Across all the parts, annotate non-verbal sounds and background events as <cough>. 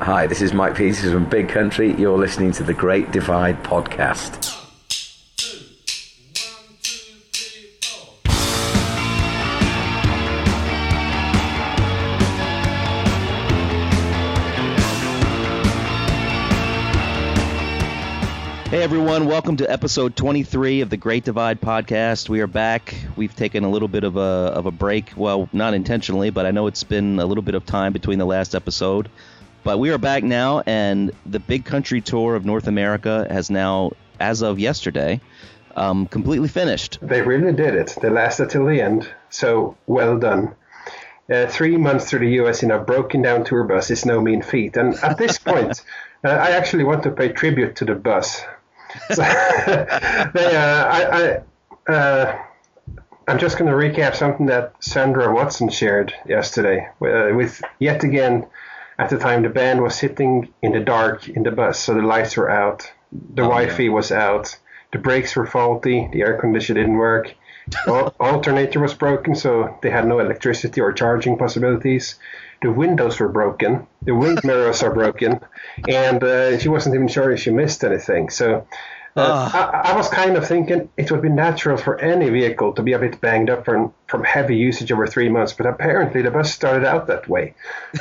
Hi, this is Mike Peters from Big Country. You're listening to the Great Divide podcast. Hey everyone, welcome to episode 23 of the Great Divide podcast. We are back. We've taken a little bit of a of a break, well, not intentionally, but I know it's been a little bit of time between the last episode. But we are back now and the Big Country Tour of North America has now as of yesterday um, completely finished. They really did it. They lasted till the end. So well done. Uh, three months through the US in a broken down tour bus is no mean feat. And at this <laughs> point, uh, I actually want to pay tribute to the bus. So, <laughs> they, uh, I, I, uh, I'm just going to recap something that Sandra Watson shared yesterday. Uh, with yet again, at the time, the band was sitting in the dark in the bus, so the lights were out, the Oh, Wi-Fi yeah. was out, the brakes were faulty, the air conditioner didn't work. Al- <laughs> alternator was broken, so they had no electricity or charging possibilities. The windows were broken, the wind <laughs> mirrors are broken, and uh, she wasn't even sure if she missed anything. So uh, I, I was kind of thinking it would be natural for any vehicle to be a bit banged up from, from heavy usage over three months, but apparently the bus started out that way.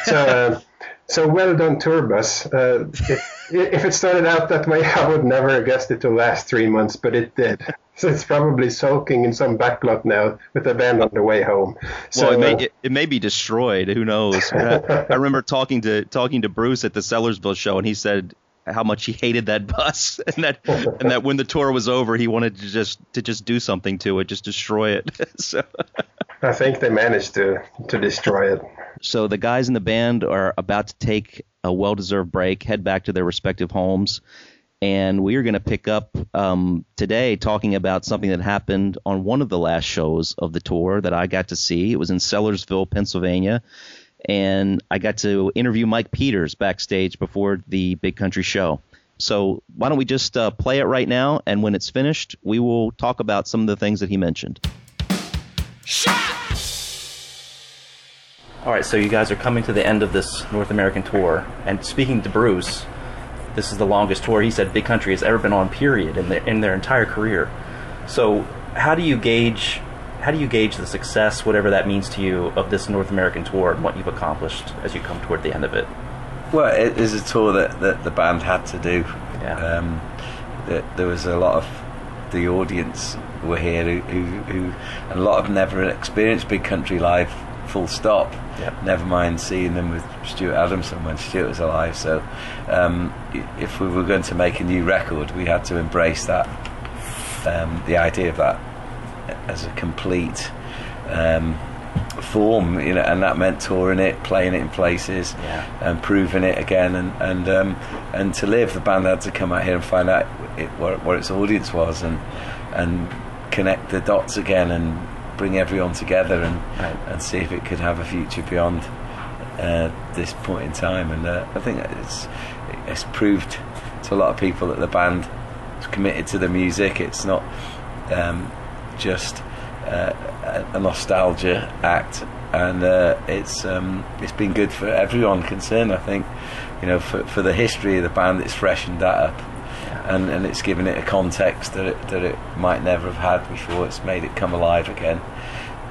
So, uh, <laughs> so well done, tour bus. Uh, if, if it started out that way, <laughs> I would never have guessed it to last three months, but it did. <laughs> So it's probably sulking in some backlot now with the band on the way home. So, well, it uh, may, it, it may be destroyed. Who knows? I, I <laughs> remember talking to talking to Bruce at the Sellersville show, and he said how much he hated that <laughs> bus, <laughs> and that <laughs> and that when the tour was over, he wanted to just to just do something to it, just destroy it. so, I think they managed to, to destroy it. so the guys in the band are about to take a well-deserved break, head back to their respective homes, and we are going to pick up um, today talking about something that happened on one of the last shows of the tour that I got to see. It was in Sellersville, Pennsylvania, and I got to interview Mike Peters backstage before the Big Country show. So why don't we just uh, play it right now, and when it's finished, we will talk about some of the things that he mentioned. All right, so you guys are coming to the end of this North American tour, and speaking to Bruce, this is the longest tour he said Big Country has ever been on. Period in their in their entire career. So, how do you gauge how do you gauge the success, whatever that means to you, of this North American tour and what you've accomplished as you come toward the end of it? Well, it is a tour that, that the band had to do. Yeah. Um, that there was a lot of the audience were here who, who, who and a lot of them never experienced Big Country live, full stop. Yep. Never mind seeing them with Stuart Adamson when Stuart was alive. So, um, if we were going to make a new record, we had to embrace that, um, the idea of that as a complete um, form, you know, and that meant touring it, playing it in places, Yeah. and proving it again, and and um, and to live, the band had to come out here and find out it, what, what its audience was, and and connect the dots again, and bring everyone together, and Right. and see if it could have a future beyond uh, this point in time. And uh, I think it's it's proved to a lot of people that the band is committed to the music. It's not um, just uh, a, nostalgia act, and uh, it's um, it's been good for everyone concerned. I think you know for for the history of the band, it's freshened that up. And, and it's given it a context that it, that it might never have had before. It's made it come alive again,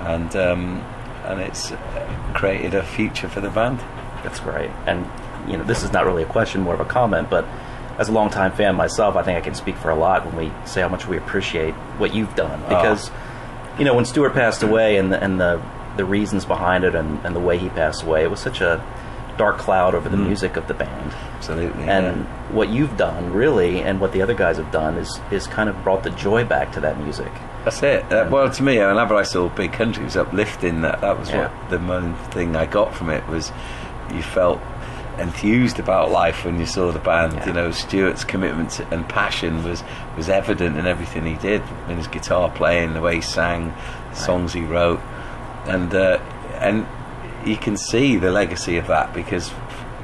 and um, and it's uh, created a future for the band. That's great. And you know, this is not really a question, more of a comment, but as a longtime fan myself, I think I can speak for a lot when we say how much we appreciate what you've done. Because you know, when Stuart passed away and the, and the the reasons behind it and, and the way he passed away, it was such a dark cloud over the music of the band. Absolutely. And yeah. what you've done, really, and what the other guys have done, is is kind of brought the joy back to that music. That's it. Uh, well, to me, whenever I saw Big Country, it was uplifting. That that was Yeah. what the main thing I got from it was you felt enthused about life when you saw the band. Yeah. You know, Stuart's commitment to- and passion was was evident in everything he did, in his guitar playing, the way he sang, the songs he wrote, and uh, and you can see the legacy of that because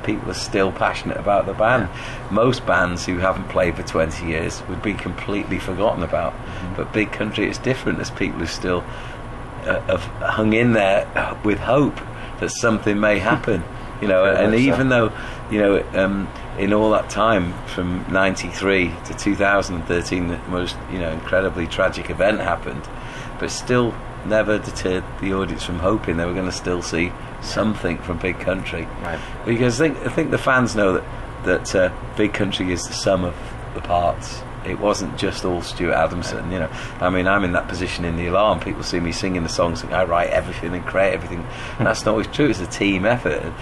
people are still passionate about the band. Most bands who haven't played for 20 years would be completely forgotten about. Mm-hmm. But Big Country is different. There's people who still uh, have hung in there with hope that something may happen. <laughs> You know, Very and much so. even though you know, um, in all that time from '93 to 2013, the most you know incredibly tragic event happened, but still never deterred the audience from hoping they were going to still see something from Big Country. Right. Because I think I think the fans know that that uh, Big Country is the sum of the parts. It wasn't just all Stuart Adamson, you know. I mean, I'm in that position in the alarm. People see me singing the songs, and I write everything and create everything. And that's not always true. It's a team effort,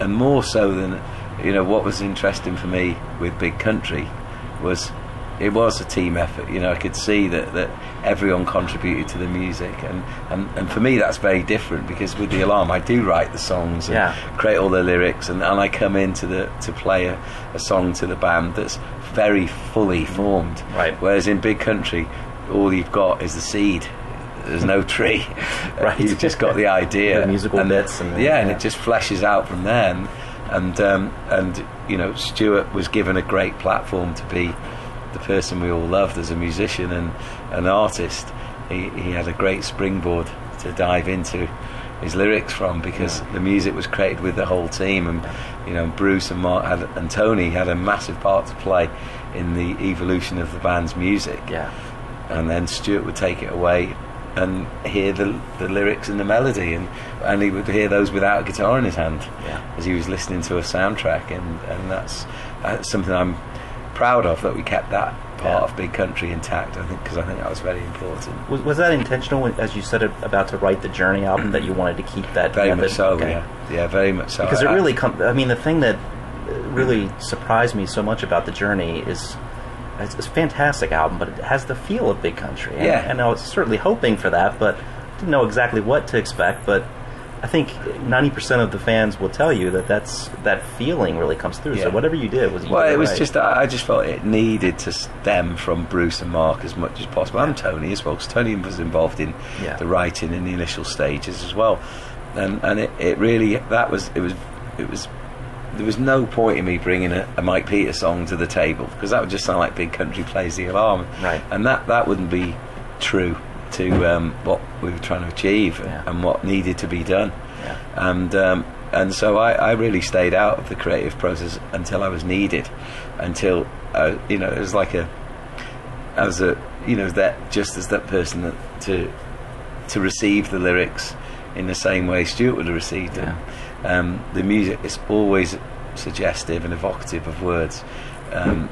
and more so than you know. What was interesting for me with Big Country was it was a team effort. You know, I could see that, that everyone contributed to the music, and, and, and for me that's very different because with the alarm I do write the songs and Yeah. create all the lyrics, and, and I come in to the to play a, a song to the band that's very fully formed. Right. Whereas in Big Country, all you've got is the seed. There's no tree. <laughs> Right. You've just got the idea, The musical bits and- yeah, and it just fleshes out from there. And and, um, and you know, Stuart was given a great platform to be the person we all loved as a musician and an artist. He, he had a great springboard to dive into his lyrics from because the music was created with the whole team and you know Bruce and Mark had, and Tony had a massive part to play in the evolution of the band's music Yeah. and then Stuart would take it away and hear the the lyrics and the melody and and he would hear those without a guitar in his hand Yeah. as he was listening to a soundtrack and and that's, that's something I'm proud of that we kept that part Yeah. of Big Country intact I think because I think that was very important Was, was that intentional, when, as you said about to write the Journey album, that you wanted to keep that very method? much so Okay. yeah yeah very much so Because it really com- I mean, the thing that uh, really surprised me so much about the Journey is it's, it's a fantastic album, but it has the feel of Big Country. And, Yeah. and I was certainly hoping for that, but didn't know exactly what to expect. But I think ninety percent of the fans will tell you that that's that feeling really comes through. Yeah. So whatever you did was you Well, did it was right. just I just felt it needed to stem from Bruce and Mark as much as possible, and Tony as well, because Tony was involved in Yeah. the writing in the initial stages as well, and and it, it really that was it was it was there was no point in me bringing a, a Mike Peter song to the table because that would just sound like Big Country plays the alarm, Right. And that that wouldn't be true to um, what we were trying to achieve Yeah. and what needed to be done Yeah. and um, and so I, I really stayed out of the creative process until I was needed, until uh, you know it was like a I was a you know that just as that person that, to to receive the lyrics in the same way Stuart would have received them. Um, the music is always suggestive and evocative of words. Um,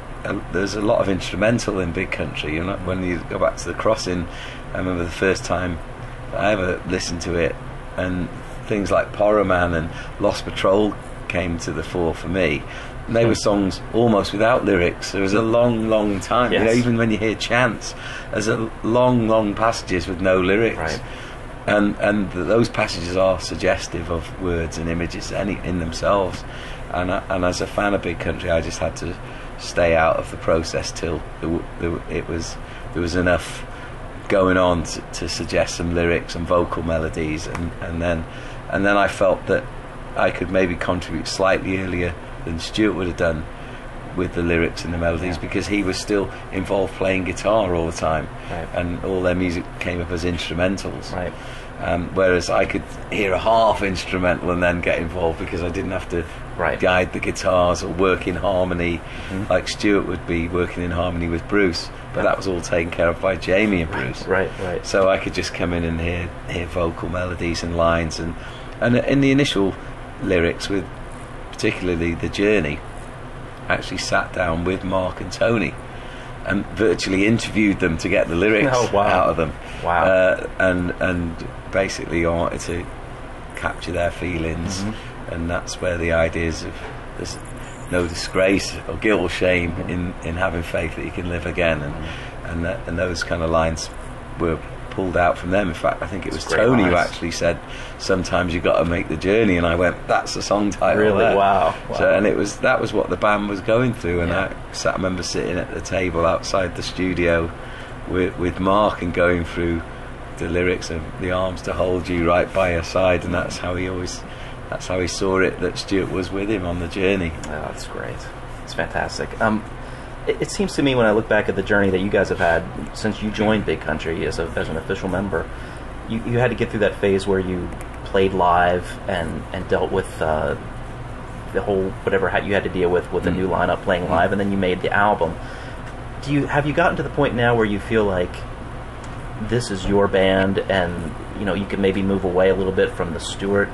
there's a lot of instrumental in Big Country. You know, when you go back to the crossing, I remember the first time I ever listened to it, and things like Porrohman and Lost Patrol came to the fore for me. And they were songs almost without lyrics. There was a long, long time. You know, even when you hear Chance, there's a long, long passages with no lyrics Right. and and th- those passages are suggestive of words and images any in themselves and I, and as a fan of Big Country I just had to stay out of the process till there, w- it was there was enough going on to, to suggest some lyrics and vocal melodies and, and then and then I felt that I could maybe contribute slightly earlier than Stuart would have done with the lyrics and the melodies Yeah. because he was still involved playing guitar all the time Right. and all their music came up as instrumentals Right. um, whereas I could hear a half instrumental and then get involved because I didn't have to Right. guide the guitars or work in harmony like Stuart would be working in harmony with Bruce. But that was all taken care of by Jamie and Bruce. Right. Right. So I could just come in and hear hear vocal melodies and lines and and in the initial lyrics with particularly the journey, I actually sat down with Mark and Tony and virtually interviewed them to get the lyrics <laughs> Oh, wow. out of them. Wow. Uh, and and basically I wanted to capture their feelings, Mm-hmm. And that's where the ideas of there's no disgrace or guilt or shame in, in having faith that you can live again, and and that, and those kind of lines were pulled out from them. In fact, I think it was Tony who actually said, "Sometimes you got to make the journey," and I went, "That's the song title." Really? there." Wow. So, and it was that was what the band was going through, and Yeah. I sat. I remember sitting at the table outside the studio with with Mark and going through the lyrics of "The arms to hold you right by your side," and that's how he always. That's how he saw it. That Stuart was with him on the journey. Oh, that's great. It's fantastic. Um, it, it seems to me when I look back at the journey that you guys have had since you joined Big Country as, a, as an official member, you, you had to get through that phase where you played live and, and dealt with uh, the whole whatever you had to deal with with the Mm. new lineup playing live, and then you made the album. Do you have you gotten to the point now where you feel like this is your band, and you know you can maybe move away a little bit from the Stuart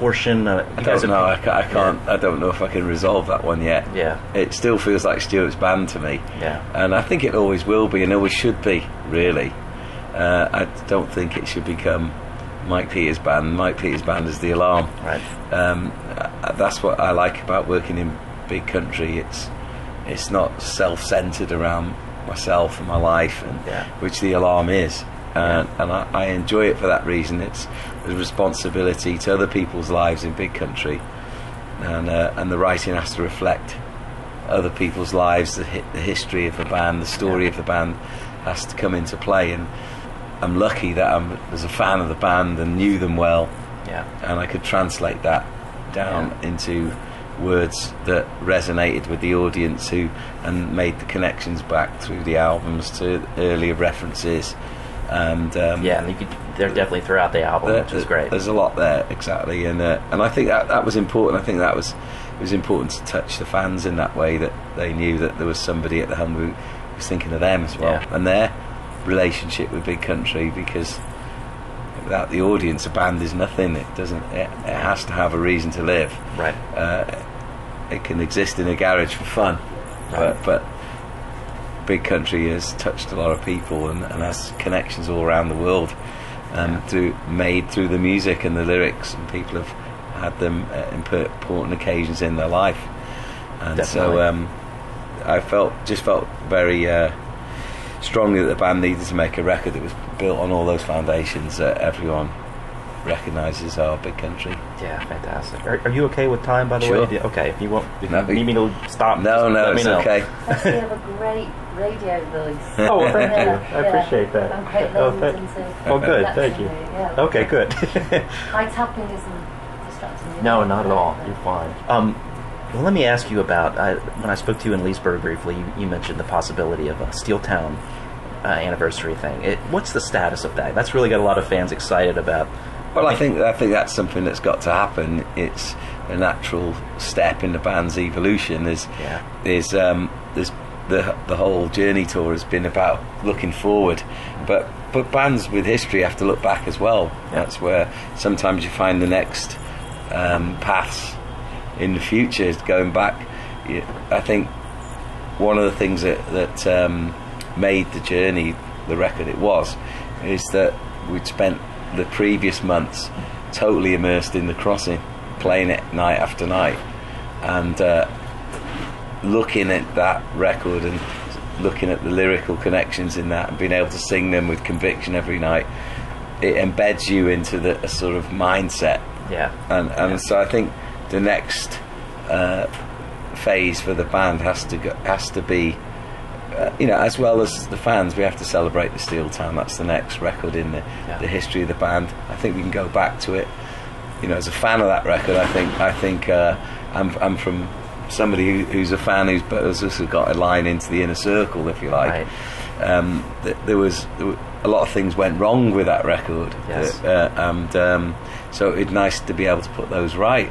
portion? Uh, I don't know. I, ca- I can't. I don't know if I can resolve that one yet. Yeah. It still feels like Stuart's band to me. Yeah. And I think it always will be, and always should be. Really. Uh, I don't think it should become Mike Peters' band. Mike Peters' band is the alarm. Right. Um, uh, that's what I like about working in big country. It's it's not self-centered around myself and my life, and Yeah. which the alarm is. And, and I, I enjoy it for that reason. It's a responsibility to other people's lives in big country, and uh, and the writing has to reflect other people's lives. The, hi- the history of the band, the story of the band, has to come into play. And I'm lucky that I'm was a fan of the band and knew them well Yeah. and I could translate that down Yeah. into words that resonated with the audience who and made the connections back through the albums to earlier references and um, Yeah, and you could, they're definitely throughout the album, there- which is great. There's a lot there, exactly, and uh, and I think that that was important. I think that was it was important to touch the fans in that way that they knew that there was somebody at the helm who was thinking of them as well Yeah. and their relationship with Big Country because without the audience, a band is nothing. It doesn't. It, it has to have a reason to live. Right. Uh, it can exist in a garage for fun, Right. but but Big Country has touched a lot of people and, and has connections all around the world, um, Yeah. through made through the music and the lyrics, and people have had them at important occasions in their life, and Definitely. so um, I felt just felt very. Uh, strongly that the band needed to make a record that was built on all those foundations that everyone recognises our big country. Yeah, fantastic. Are, are you okay with time, by the Sure. way? Yeah, Okay, if you want, if No, you need me to stop, No, just no, let it's know. okay. Plus, you have a great radio voice. <laughs> Oh, well, thank you. Yeah, I appreciate that. I'm quite Oh, thank- to Oh, good. Thank you. Yeah. Okay, good. <laughs> My tapping isn't distracting you. no, not at all. You're fine. Um, well, let me ask you about I, when I spoke to you in Leesburg briefly. You, you mentioned the possibility of a Steeltown uh, anniversary thing. It, what's the status of that? That's really got a lot of fans excited about. Well, I think I think that's something that's got to happen. It's a natural step in the band's evolution. There's Yeah. there's um, there's the the whole journey tour has been about looking forward, but but bands with history have to look back as well. That's where sometimes you find the next um, paths in the future is going back. I think one of the things that that um, made the journey the record it was is that we'd spent the previous months totally immersed in the crossing, playing it night after night, and uh, looking at that record and looking at the lyrical connections in that and being able to sing them with conviction every night. It embeds you into the a sort of mindset Yeah. and and so I think the next uh, phase for the band has to go, has to be uh, you know as well as the fans we have to celebrate the Steel Town that's the next record in the, Yeah. the history of the band I think we can go back to it you know as a fan of that record I think I think uh, I'm, I'm from somebody who, who's a fan who's but has also got a line into the inner circle if you like. Right. um, th- there was a lot of things went wrong with that record. Yes. uh, and um, so it's nice to be able to put those right.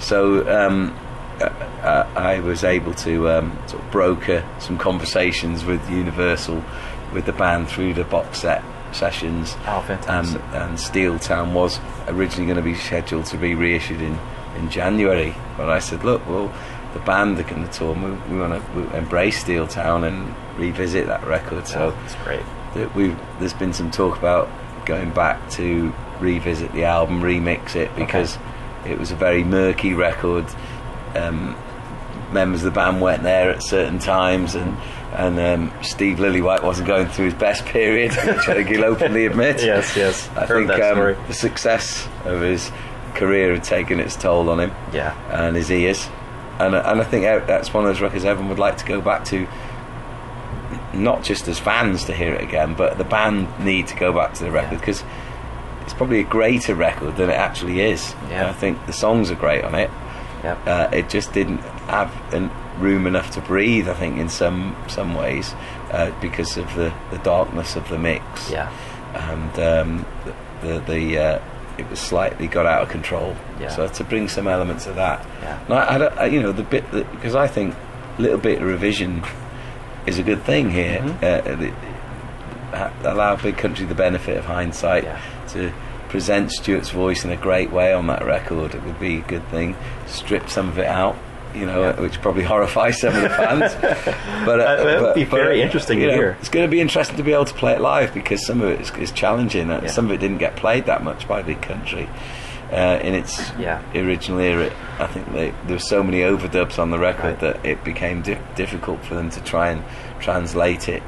So um, uh, uh, I was able to um, sort of broker some conversations with Universal with the band through the box set sessions. Oh, and, and Steel Town was originally going to be scheduled to be reissued in, in January. But I said look well the band are going to tour we, we want to embrace Steel Town and revisit that record so oh, that's great. that we there's been some talk about going back to revisit the album, remix it because it was a very murky record. Um, members of the band went there at certain times, and and um, Steve Lillywhite wasn't going through his best period, <laughs> which I think he'll openly admit. <laughs> Yes, yes. I Heard think um, the success of his career had taken its toll on him Yeah. and his ears. And, and I think that's one of those records everyone would like to go back to, not just as fans to hear it again, but the band need to go back to the record Yeah. because it's probably a greater record than it actually is. Yeah. I think the songs are great on it. Yep. Uh, it just didn't have an, room enough to breathe. I think in some some ways uh, because of the, the darkness of the mix yeah. and um, the the, the uh, it was slightly got out of control. Yeah. So to bring some elements of that, Yeah. and I, I you know, the bit because I think a little bit of revision is a good thing here. Mhm. Uh, ha- allow Big Country the benefit of hindsight Yeah. to present Stuart's voice in a great way on that record. It would be a good thing. Strip some of it out. You know, Yeah. which probably horrifies some of the fans. <laughs> but uh, That- would but- be but, very uh, interesting to know, hear. It's going to be interesting to be able to play it live because some of it is, is challenging. Uh, Yeah. Some of it didn't get played that much by the Country uh, in its Yeah. original era. I think they, there were so many overdubs on the record Right. that it became di- difficult for them to try and translate it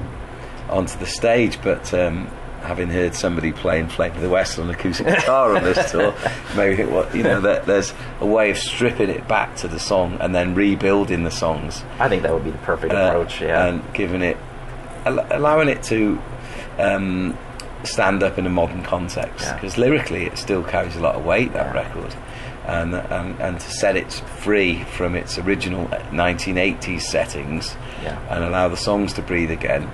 onto the stage. But um, having heard somebody playing Flame the West on acoustic guitar on this tour, <laughs> maybe think, well, you know, that there's a way of stripping it back to the song and then rebuilding the songs I think that would be the perfect uh, approach. Yeah. and giving it, al- allowing it to um, stand up in a modern context. Yeah. Because lyrically, it still carries a lot of weight. That Yeah. record, and, and and to set it free from its original 1980s settings, Yeah. and allow the songs to breathe again.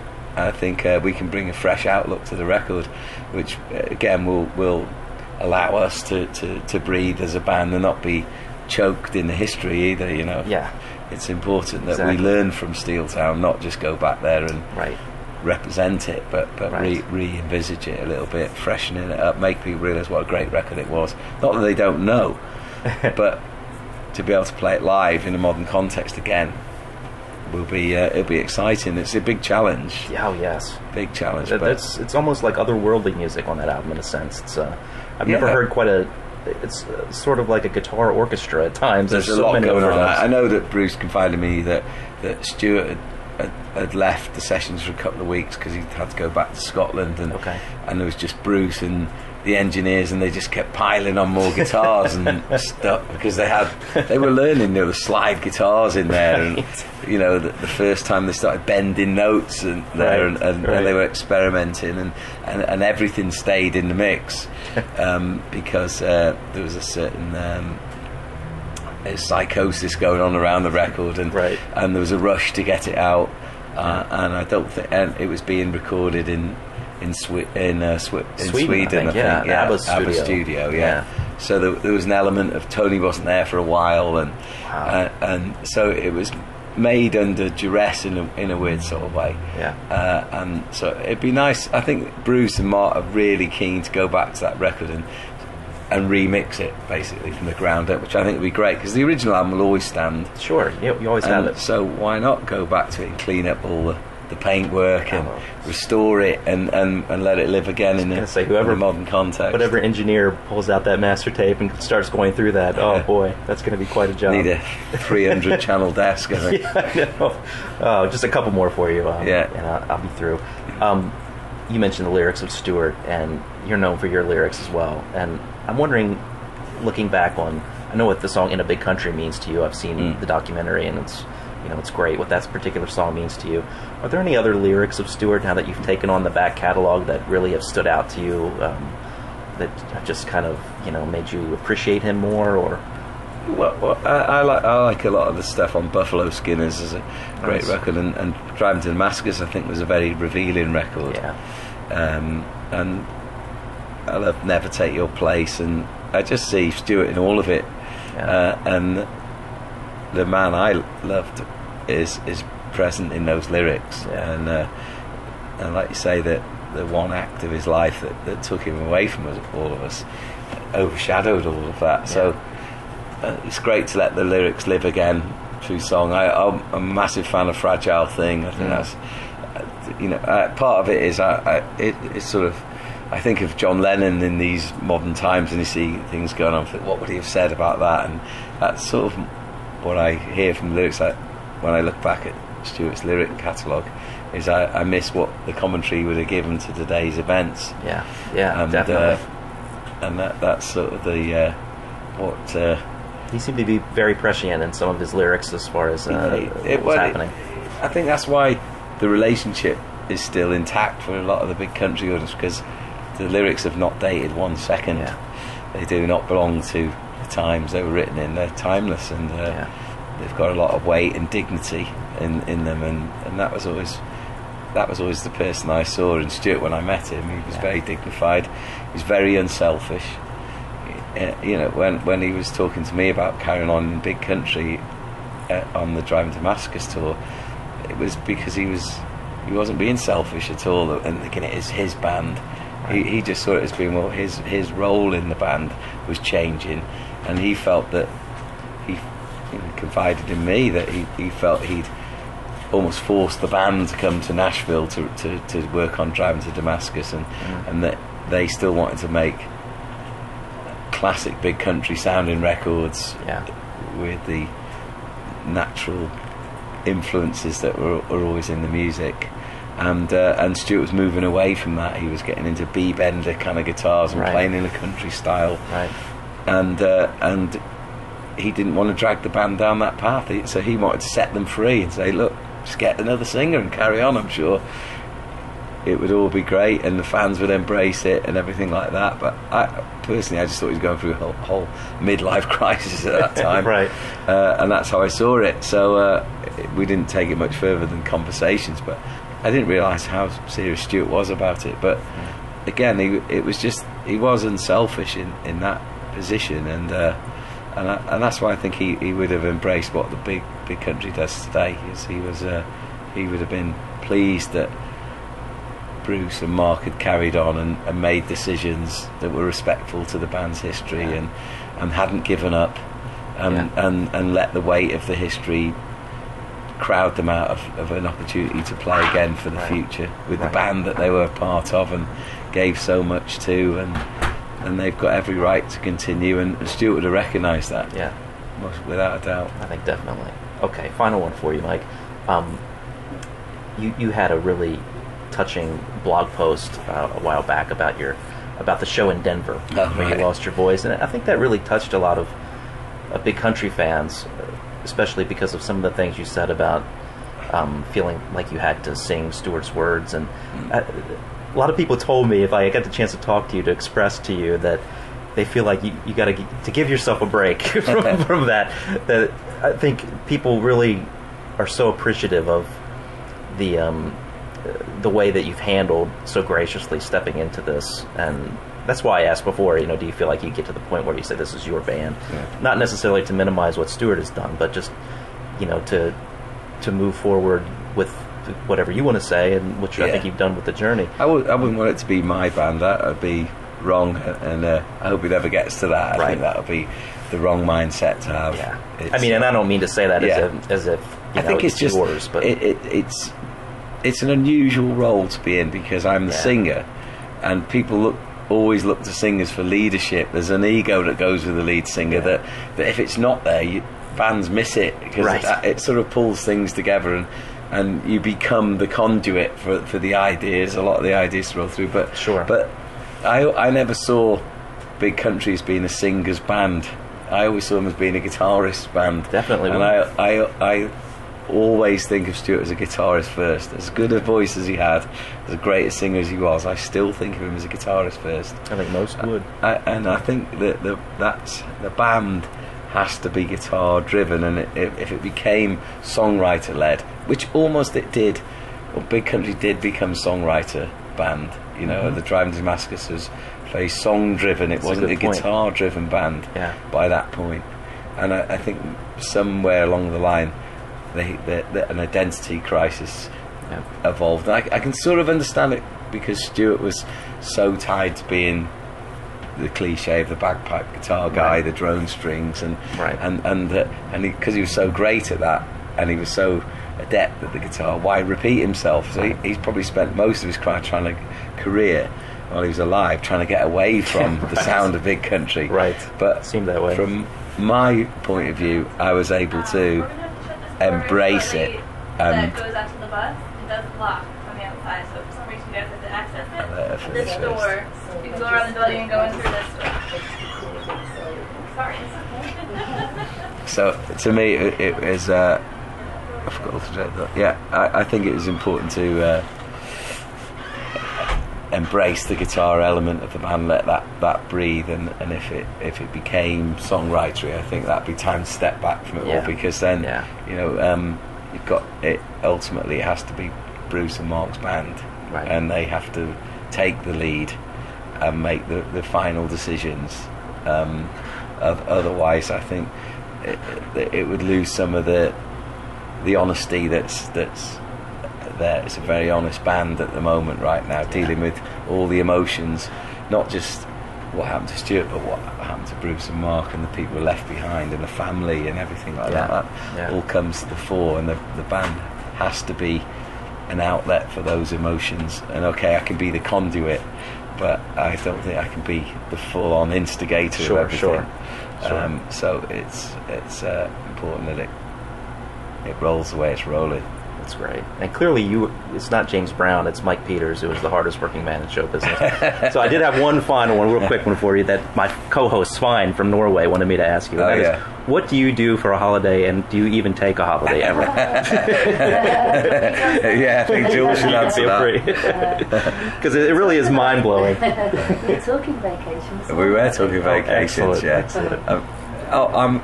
I think uh, we can bring a fresh outlook to the record, which uh, again will will allow us to, to, to breathe as a band and not be choked in the history either. You know, yeah. it's important that Exactly. we learn from Steel Town, not just go back there and Right. represent it, but but Right. re, re-envisage it a little bit, freshen it up, make people realise what a great record it was. Not that they don't know, <laughs> but to be able to play it live in a modern context again will be uh, it'll be exciting. It's a big challenge, Yeah, oh yes. big challenge. That- but That's it's almost like otherworldly music on that album in a sense. It's uh, I've never heard quite a. It's uh, sort of like a guitar orchestra at times. there's a so lot going on. I, I know that Bruce confided in me that that Stuart had, had, had left the sessions for a couple of weeks because he had to go back to Scotland, and Okay. and there was just Bruce and the engineers, and they just kept piling on more guitars and <laughs> stuff because they had they were learning there were slide guitars in there, and Right. you know the, the first time they started bending notes and there, Right, and, and, right. and they were experimenting, and, and, and everything stayed in the mix <laughs> um, because uh, there was a certain. Um, uh, psychosis going on around the record, and Right. and there was a rush to get it out, uh, and I don't think and it was being recorded in in Swe- in, uh, Swe- in Sweden, I Sweden, think, yeah, ABBA's ABBA studio. studio, yeah. Yeah. So there, there was an element of Tony wasn't there for a while, and Wow. uh, and so it was made under duress in a, in a weird sort of way. Yeah. Uh, and so it'd be nice. I think Bruce and Mark are really keen to go back to that record and and remix it basically from the ground up, which I think would be great because the original album will always stand. Sure, you, you always have it. so why not go back to it and clean up all the, the paintwork and restore it and, and, and let it live again in the, say, whoever- in modern context. Whatever engineer pulls out that master tape and starts going through that, oh boy, that's going to be quite a job. Need a 300 <laughs> channel desk. I think. yeah. Oh, just a couple more for you. Um, Yeah. and I'll, I'll be through. Um, you mentioned the lyrics of Stuart, and you're known for your lyrics as well. And I'm wondering, looking back on, I know what the song "In a Big Country" means to you. I've seen Mm. the documentary, and it's you know it's great what that particular song means to you. Are there any other lyrics of Stuart now that you've taken on the back catalog that really have stood out to you? Um, that just kind of you know made you appreciate him more, or Well, well I, I like I like a lot of the stuff on Buffalo Skinners as a great Nice. record, and, and Driving to Damascus I think was a very revealing record. yeah, um, and I love Never Take Your Place, and I just see Stuart in all of it, Yeah. uh, and the man I loved is is present in those lyrics, Yeah. and uh, and like you say that the one act of his life that, that took him away from us, all of us, overshadowed all of that. So uh, it's great to let the lyrics live again through song. I, I'm a massive fan of Fragile Thing. I think Mm. that's uh, you know uh, part of it is I, I it, it's sort of I think of John Lennon in these modern times and you see things going on. What would he have said about that? And that's sort of what I hear from the lyrics. Like, when I look back at Stuart's lyric catalogue, is I, I miss what the commentary would have given to today's events. yeah, yeah, and, definitely. Uh, and that that's sort of the uh, what. Uh, He seemed to be very prescient in some of his lyrics as far as uh, It- what it- was well, it- happening. I think that's why the relationship is still intact for a lot of the big country audience because the lyrics have not dated one second. Yeah. They do not belong to times they were written in. They're timeless and uh, Yeah. they've got a lot of weight and dignity in, in them. And, and that was always that was always the person I saw in Stuart when I met him. He was Yeah. very dignified. He was very unselfish. uh, you know, when when he was talking to me about carrying on in Big Country uh, on the Driving Damascus tour, it was because he was he wasn't being selfish at all and thinking it is his band. He, he just saw it as being well, his his role in the band was changing, and he felt that he, you know, confided in me that he, he felt he'd almost forced the band to come to Nashville to, to, to work on driving to Damascus, and and that they still wanted to make classic big country sounding records Yeah. with the natural influences that were, were always in the music. And uh, and Stuart was moving away from that. He was getting into B bender kind of guitars and Right. playing in a country style. Right. And uh, and he didn't want to drag the band down that path. He- So he wanted to set them free and say, look, just get another singer and carry on. I'm sure it would all be great and the fans would embrace it and everything like that. But I personally, I just thought he was going through a whole, whole midlife <laughs> crisis at that time, <laughs> Right. Uh, and that's how I saw it. So uh, we didn't take it much further than conversations, but I didn't realise how serious Stuart was about it. But again, he, it was just he was unselfish in, in that position, and uh, and I, and that's why I think he, he would have embraced what the big big country does today. Is he was uh, he would have been pleased that Bruce and Mark had carried on and, and made decisions that were respectful to the band's history Yeah. and and hadn't given up and, Yeah. and and let the weight of the history crowd them out of, of an opportunity to play again for the Right. future with Right. the band that they were part of and gave so much to and and they've got every right to continue and Stuart would have recognised that Yeah. most- without a doubt. I think definitely. Okay, final one for you, Mike. Um, you you had a really touching blog post uh, a while back about your about the show in Denver Oh, where right. you lost your voice, and I think that really touched a lot of uh, big country fans, especially because of some of the things you said about um, feeling like you had to sing Stuart's words, and uh, a lot of people told me if I got the chance to talk to you to express to you that they feel like you, you got to to give yourself a break <laughs> from, from that. That I think people really are so appreciative of the um, the way that you've handled so graciously stepping into this, and that's why I asked before. You know, do you feel like you get to the point where you say this is your band, Yeah. not necessarily to minimize what Stuart has done, but just you know to to move forward with whatever you want to say, and which I think you've done with the journey. I w- I wouldn't want it to be my band. That would be wrong, and uh, I hope it never gets to that. I Right. think that would be the wrong mindset to have. Yeah, It's- I mean, and I don't mean to say that Yeah. as if as if I know, think it's, just yours, but it, it, it's it's an unusual role to be in because I'm the Yeah. singer, and people look always look to singers for leadership. There's an ego that goes with the lead singer Yeah. that that if it's not there, you, bands miss it because Right. it, it sort of pulls things together and. And you become the conduit for, for the ideas. A lot of the ideas roll through, but Sure. But I I never saw big countries being a singer's band. I always saw them as being a guitarist band. Definitely And. I, I, I always think of Stuart as a guitarist first. As good a voice as he had, as great a singer as he was, I still think of him as a guitarist first. I think most would. I, and I think that the that's the band has to be guitar driven, and it, if, if it became songwriter led, which almost it did, or Big Country did become songwriter band. You know, the Driving Damascus was very song driven. It That's wasn't a, point. guitar driven band Yeah. by that point. And I, I think somewhere along the line, they, they, they, an identity crisis Yeah. evolved. And I, I can sort of understand it because Stuart was so tied to being the cliche of the bagpipe guitar guy, Right. the drone strings, and Right. and and uh, and because he, was so great at that, and he was so adept at the guitar, why repeat himself? So he, he's probably spent most of his trying to career while he was alive trying to get away <laughs> from the sound of big country. Right. But Seemed that way. From my point of view, I was able to embrace it and that goes out to the bus. It doesn't lock from the outside, so for some reason you guys have to access it. I'll let her this door, you can go around the building and go in through this door. Sorry. So to me, it, it was. Uh, I forgot to say. That. Yeah, I, I think it was important to uh, embrace the guitar element of the band, let that, that breathe, and, and if it if it became songwritery, I think that'd be time to step back from it Yeah. all because then Yeah. you know um, you've got it. Ultimately, it has to be Bruce and Mark's band, Right. and they have to take the lead and make the, the final decisions. Um, otherwise, I think it, it would lose some of the the honesty that's that's there. It's a very honest band at the moment right now, dealing with all the emotions, not just what happened to Stuart, but what happened to Bruce and Mark and the people left behind and the family and everything like Yeah. that. That Yeah. all comes to the fore, and the the band has to be an outlet for those emotions. And okay, I can be the conduit, but I don't think I can be the full-on instigator Sure, of everything. sure, sure. Um, so it's it's uh, important that it it rolls the way it's rolling. That's great. And clearly, you it's not James Brown, it's Mike Peters, who is the hardest working man in show business. <laughs> so I did have one final one, real quick one for you that my co host, Svein from Norway, wanted me to ask you. Oh, that is, yeah. what do you do for a holiday, and do you even take a holiday ever? <laughs> <laughs> yeah, I think Jules should answer Feel that. Because it, it really is mind blowing. We're talking vacations. We were talking vacations, excellent, yeah. excellent. Um, oh, I'm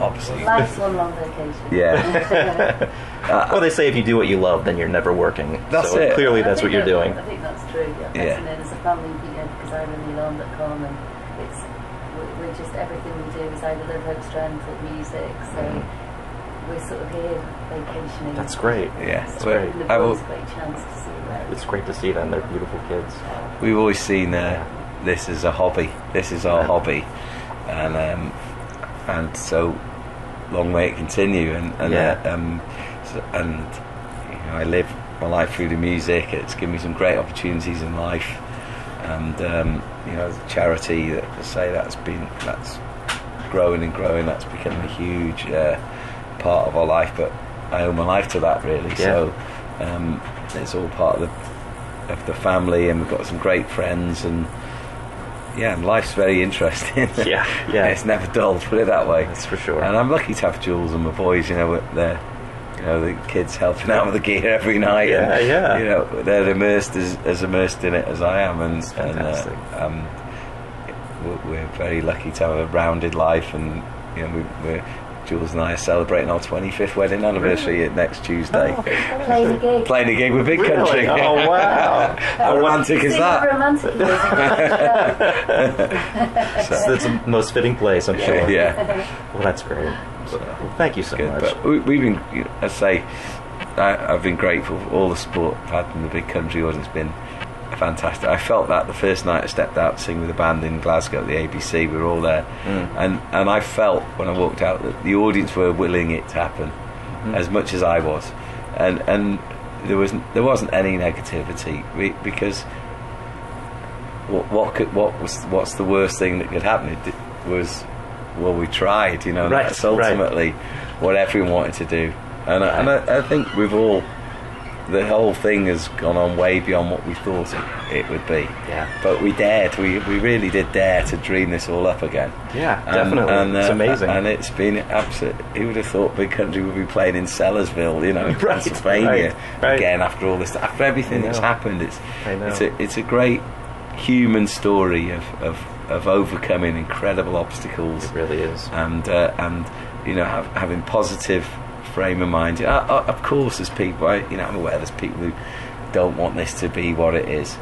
obviously. Life's one long vacation. Yeah, <laughs> well, they say if you do what you love, then you're never working. That's so it. clearly, I that's what you're that- doing. I think that's true. Yeah. Yeah. yeah. There's a family here because I'm run Elon.com and it's we- we're just everything we do is either love hope strength or music. So we're sort of here vacationing. That's great. yeah. It's We're- the I've boys al- a great chance to see where It's great to see them. They're beautiful kids. we've always seen uh, this as a hobby. This is our Right. hobby, and um, and so long may it continue. And and Yeah. uh, um, so, and you know, I live my life through the music. It's given me some great opportunities in life, and um, you know, the charity that I say that's been that's growing and growing. That's become a huge uh, part of our life. But I owe my life to that really. So um, it's all part of the of the family, and we've got some great friends, and yeah, and life's very interesting. <laughs> Yeah, yeah. it's never dull. Put it that way. That's for sure. And I'm lucky to have Jules and my boys. You know, they're you know the kids helping out with the gear every night. Yeah, and, yeah. You know, they're immersed as, as immersed in it as I am, and, and uh, um, we're, we're very lucky to have a rounded life, and you know, we, we're Jules and I are celebrating our 25th wedding anniversary next Tuesday. Oh, playing a gig. Playing a gig with Big Country. Oh wow! <laughs> How romantic is that? romantic it <laughs> is. That's that's the most fitting place, I'm sure. yeah. Well, that's great. Well, thank you so good. much. But we, we've been, you know, I say, I, I've been grateful for all the support I've had from the big country audience. It's been fantastic. I felt that the first night I stepped out to sing with the band in Glasgow at the ABC. We were all there, Mm. and and I felt when I walked out that the audience were willing it to happen, Mm-hmm. as much as I was, and and there was there wasn't any negativity we, because what what could what was what's the worst thing that could happen? It di- was well we tried, you know. Right, That's right. ultimately what everyone wanted to do, and I, and I, I think we've all the whole thing has gone on way beyond what we thought it, it would be. Yeah. But we dared. We we really did dare to dream this all up again. Yeah, And- definitely. And, It's uh, amazing. And it's been absolute. Who would have thought Big Country would be playing in Sellersville, you know, in <laughs> Right, Pennsylvania right, right. again after all this, after everything that's happened? It's I know. it's a it's a great human story of of, of overcoming incredible obstacles it really is. and uh, and you know have, having positive frame of mind. Uh, uh, of course, there's people. I, you know, I'm aware there's people who don't want this to be what it is,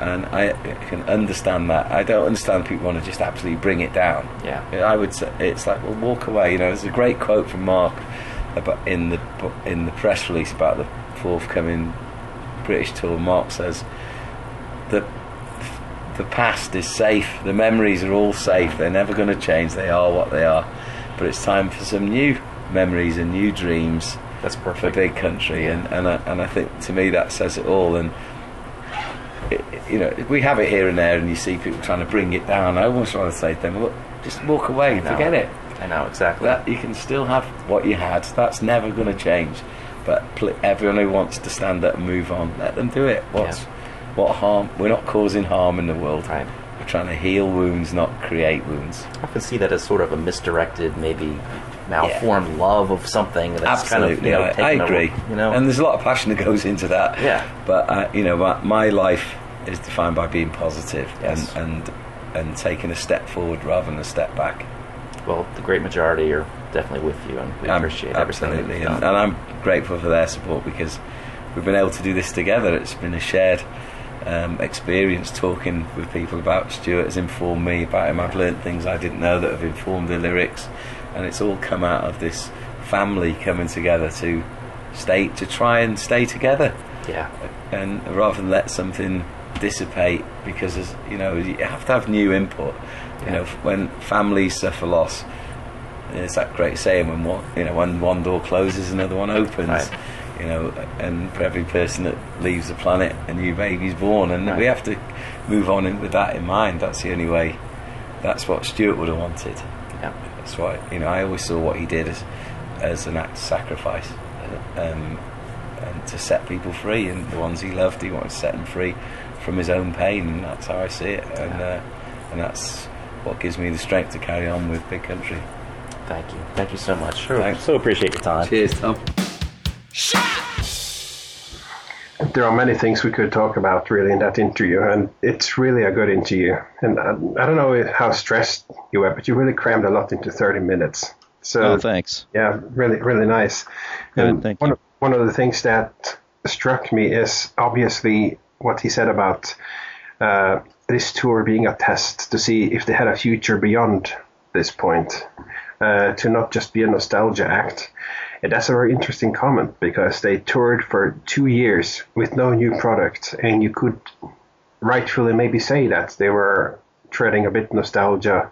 and I can understand that. I don't understand people want to just absolutely bring it down. Yeah. I would say it's like well, walk away. You know, there's a great quote from Mark about in the in the press release about the forthcoming British tour. Mark says that the past is safe. The memories are all safe. They're never going to change. They are what they are. But it's time for some new memories and new dreams That's for perfect. big country. And and I, and I think to me that says it all. And it, you know we have it here and there, and you see people trying to bring it down. I almost want to say to them, look, just walk away. Forget it. I know exactly. That you can still have what you had. That's never going to change. But pl- everyone who wants to stand up and move on, let them do it. What's Yeah. what harm? We're not causing harm in the world. Right. We're trying to heal wounds, not create wounds. I can see that as sort of a misdirected, maybe malformed love of something that's kind of Absolutely, you know I, I taken over, agree. you know, and there's a lot of passion that goes into that. Yeah. But uh, you know, my, my life is defined by being positive Yes. and, and and taking a step forward rather than a step back. well, the great majority are definitely with you, and we Um, appreciate everything. absolutely, and, and I'm grateful for their support because we've been able to do this together. It's been a shared um, experience talking with people about Stuart has informed me about him. I've learned things I didn't know that have informed the lyrics, and it's all come out of this family coming together to stay to try and stay together, Yeah. and rather than let something dissipate because as you know you have to have new input. You know when families suffer loss. It's that great saying when one, you know when one door closes, another one opens. Right. You know, and for every person that leaves the planet, a new baby's born, and Right. we have to move on in, with that in mind. That's the only way. That's what Stuart would have wanted. Yeah. That's why you know I always saw what he did as as an act of sacrifice, uh, um, and to set people free. And the ones he loved, he wanted to set them free from his own pain. And that's how I see it. And uh, and that's what gives me the strength to carry on with Big Country. Thank you. Thank you so much. Sure. Thanks. So appreciate your time. Cheers, Tom. There are many things we could talk about really in that interview, and it's really a good interview. And I, I don't know how stressed you were, but you really crammed a lot into 30 minutes. So Oh, thanks. yeah, really, really nice. Good, and thank one you. Of, one of the things that struck me is obviously what he said about uh, this tour being a test to see if they had a future beyond this point, uh, to not just be a nostalgia act. And that's a very interesting comment because they toured for two years with no new product, and you could rightfully maybe say that they were treading a bit nostalgia,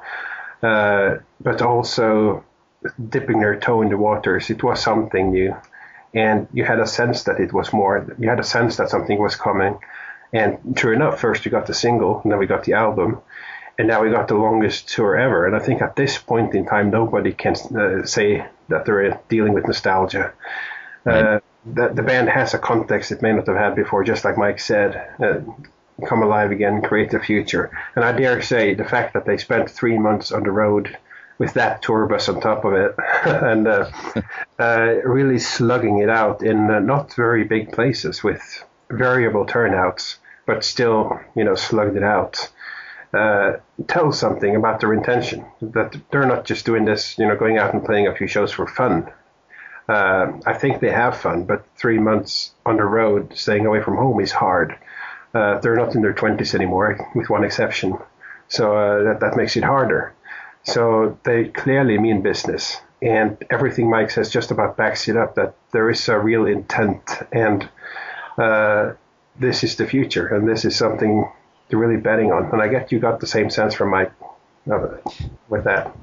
uh, but also dipping their toe in the waters. It was something new, and you had a sense that it was more. You had a sense that something was coming, and true enough, first we got the single, and then we got the album, and now we got the longest tour ever. And I think at this point in time, nobody can uh, say that they're dealing with nostalgia. Uh, the, the band has a context it may not have had before, just like Mike said. Uh, come alive again, create the future. And I dare say the fact that they spent three months on the road with that tour bus on top of it <laughs> and uh, <laughs> uh, really slugging it out in uh, not very big places with variable turnouts, but still, you know, slugged it out. Uh, something about their intention that they're not just doing this, you know, going out and playing a few shows for fun. Uh, I think they have fun, but three months on the road, staying away from home is hard. Uh, they're not in their 20s anymore, with one exception. So uh, that, that makes it harder. So they clearly mean business. And everything Mike says just about backs it up that there is a real intent and uh, this is the future and this is something they're really betting on. And I guess you got the same sense from Mike with that.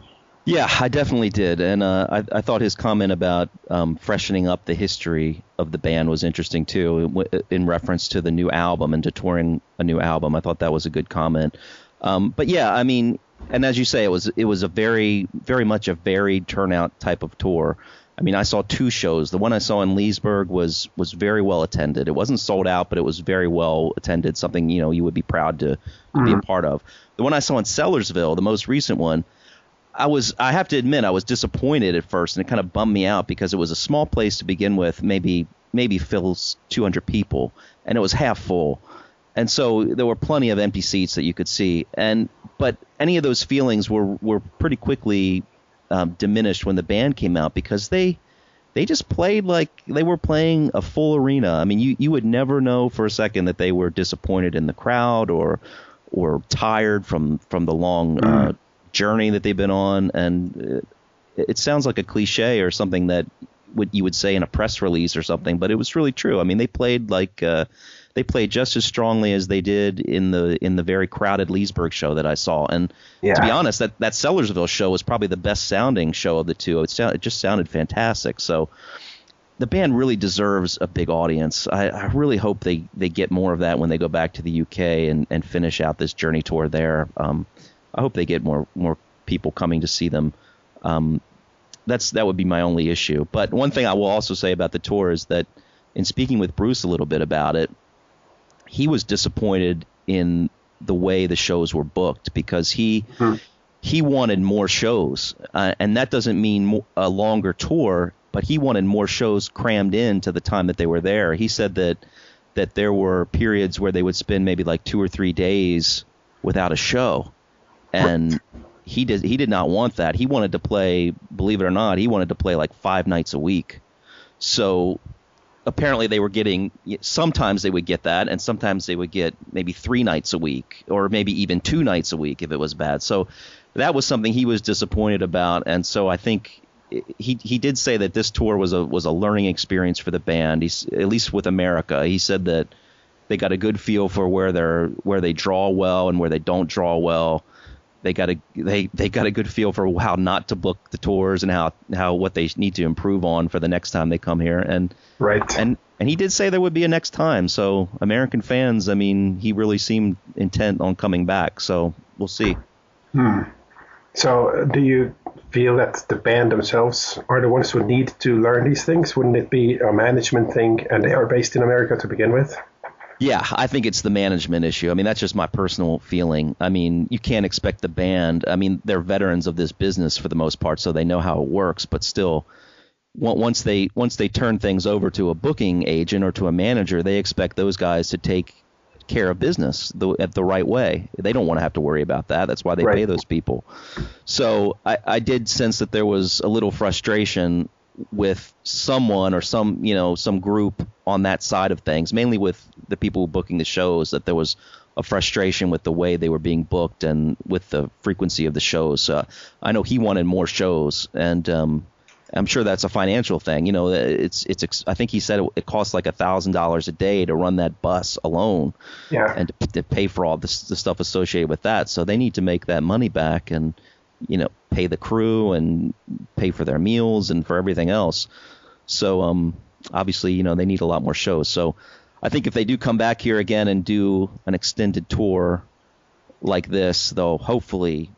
Yeah, I definitely did, and uh, I, I thought his comment about um, freshening up the history of the band was interesting too, in reference to the new album and to touring a new album. I thought that was a good comment. Um, but yeah, I mean, and as you say, it was it was a very very much a varied turnout type of tour. I mean, I saw two shows. The one I saw in Leesburg was was very well attended. It wasn't sold out, but it was very well attended. Something you know you would be proud to, to be a mm-hmm. part of. The one I saw in Sellersville, the most recent one, I was I have to admit I was disappointed at first and it kind of bummed me out because it was a small place to begin with, maybe maybe fills 200 people and it was half full. And so there were plenty of empty seats that you could see and but any of those feelings were were pretty quickly um, diminished when the band came out because they they just played like they were playing a full arena. I mean, you you would never know for a second that they were disappointed in the crowd or or tired from from the long uh, journey that they've been on. And it, it sounds like a cliche or something that would you would say in a press release or something, but it was really true. I mean, they played like uh, they played just as strongly as they did in the in the very crowded Leesburg show that I saw. And to be honest, that that Sellersville show was probably the best sounding show of the two. It, sound, it just sounded fantastic. So the band really deserves a big audience. I, I really hope they, they get more of that when they go back to the UK and, and finish out this journey tour there. Um, I hope they get more more people coming to see them. Um, that's that would be my only issue. But one thing I will also say about the tour is that in speaking with Bruce a little bit about it, he was disappointed in the way the shows were booked because he he wanted more shows, uh, and that doesn't mean mo- a longer tour, but he wanted more shows crammed in to the time that they were there. He said that that there were periods where they would spend maybe like two or three days without a show, and he did he did not want that. He wanted to play, believe it or not, he wanted to play like five nights a week. So apparently they were getting sometimes they would get that and sometimes they would get maybe three nights a week or maybe even two nights a week if it was bad. So that was something he was disappointed about and so i think he he did say that this tour was a was a learning experience for the band he's at least with america. He said that they got a good feel for where they're where they draw well and where they don't draw well they got a they they got a good feel for how not to book the tours and how how what they need to improve on for the next time they come here. And right. and and he did say there would be a next time. So American fans I mean he really seemed intent on coming back. So we'll see. Hmm. so do you feel that the band themselves are the ones who need to learn these things? Wouldn't it be a management thing and they are based in America to begin with yeah, I think it's the management issue. I mean, that's just my personal feeling. I mean, you can't expect the band. I mean, they're veterans of this business for the most part, so they know how it works. But still, once they once they turn things over to a booking agent or to a manager, they expect those guys to take care of business the, at the right way. They don't want to have to worry about that. That's why they right. pay those people. So I, I did sense that there was a little frustration with someone or some you know some group on that side of things, mainly with the people booking the shows, that there was a frustration with the way they were being booked and with the frequency of the shows. Uh, I know he wanted more shows, and um, I'm sure that's a financial thing. You know, it's it's. I think he said it, it costs like a thousand dollars a day to run that bus alone, yeah, and to, to pay for all the, the stuff associated with that. So they need to make that money back, and you know, pay the crew and pay for their meals and for everything else. So um, obviously, you know, they need a lot more shows. So I think if they do come back here again and do an extended tour like this, they'll hopefully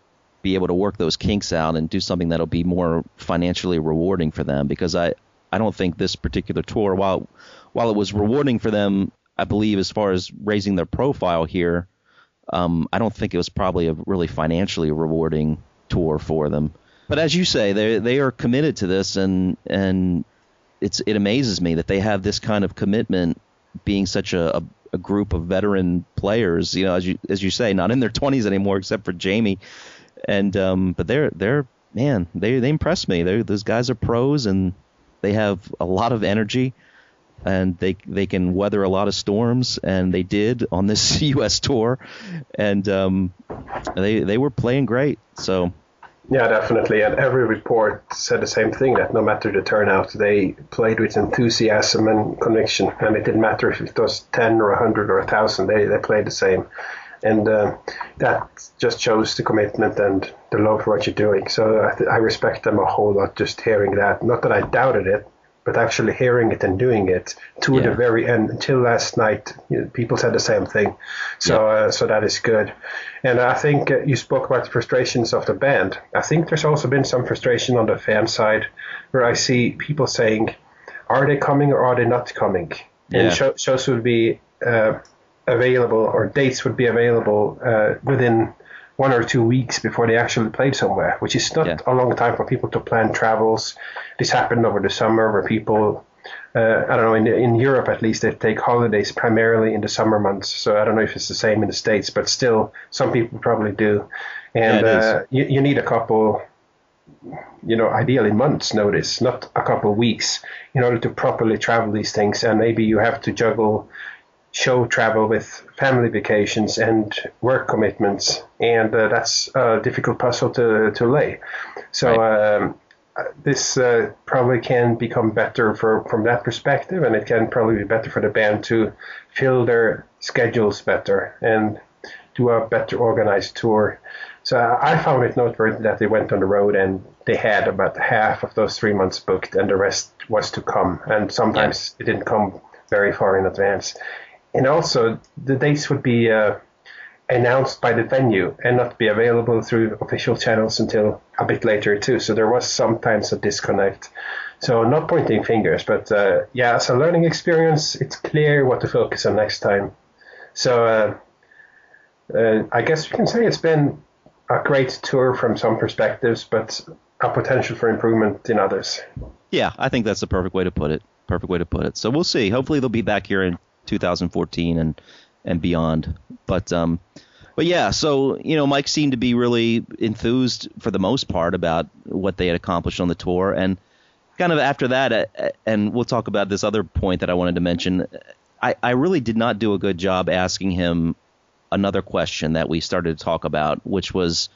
be able to work those kinks out and do something that'll be more financially rewarding for them. Because I, I don't think this particular tour, while while it was rewarding for them, I believe as far as raising their profile here, um, I don't think it was probably a really financially rewarding tour for them. But as you say, they they are committed to this, and and it's it amazes me that they have this kind of commitment, being such a, a, a group of veteran players. You know, as you as you say, not in their twenties anymore, except for Jamie. And um, but they're they're man, they they impress me. They those guys are pros, and they have a lot of energy and they they can weather a lot of storms, and they did on this <laughs> U.S. tour, and um, they they were playing great. So yeah, definitely. And every report said the same thing that no matter the turnout, they played with enthusiasm and conviction. And it didn't matter if it was 10 or 100 or 1,000, they, they played the same. And uh, that just shows the commitment and the love for what you're doing. So I, th- I respect them a whole lot just hearing that. Not that I doubted it, but actually hearing it and doing it to yeah. the very end until last night you know, people said the same thing so yeah. uh, so that is good and i think uh, you spoke about the frustrations of the band i think there's also been some frustration on the fan side where i see people saying are they coming or are they not coming yeah. and show, shows would be uh, available or dates would be available uh, within one or two weeks before they actually played somewhere, which is not yeah. a long time for people to plan travels. This happened over the summer where people, uh, I don't know, in, in Europe at least, they take holidays primarily in the summer months. So I don't know if it's the same in the States, but still, some people probably do. And yeah, uh, you, you need a couple, you know, ideally months notice, not a couple weeks, in order to properly travel these things. And maybe you have to juggle show travel with family vacations and work commitments, and uh, that's a difficult puzzle to to lay. So. Right. Um, this uh, probably can become better for, from that perspective, and it can probably be better for the band to fill their schedules better and do a better organized tour. So I found it noteworthy that they went on the road and they had about half of those three months booked, and the rest was to come. And sometimes yeah. it didn't come very far in advance and also the dates would be uh, announced by the venue and not be available through official channels until a bit later too. So there was sometimes a disconnect. So not pointing fingers, but uh, yeah, as a learning experience, it's clear what to focus on next time. So uh, uh I guess we can say it's been a great tour from some perspectives, but a potential for improvement in others. Yeah, I think that's the perfect way to put it. Perfect way to put it. So we'll see. Hopefully they'll be back here in 2014 and and beyond. But um, but yeah, so you know, Mike seemed to be really enthused for the most part about what they had accomplished on the tour, and kind of after that, uh, and we'll talk about this other point that I wanted to mention. I, I really did not do a good job asking him another question that we started to talk about, which was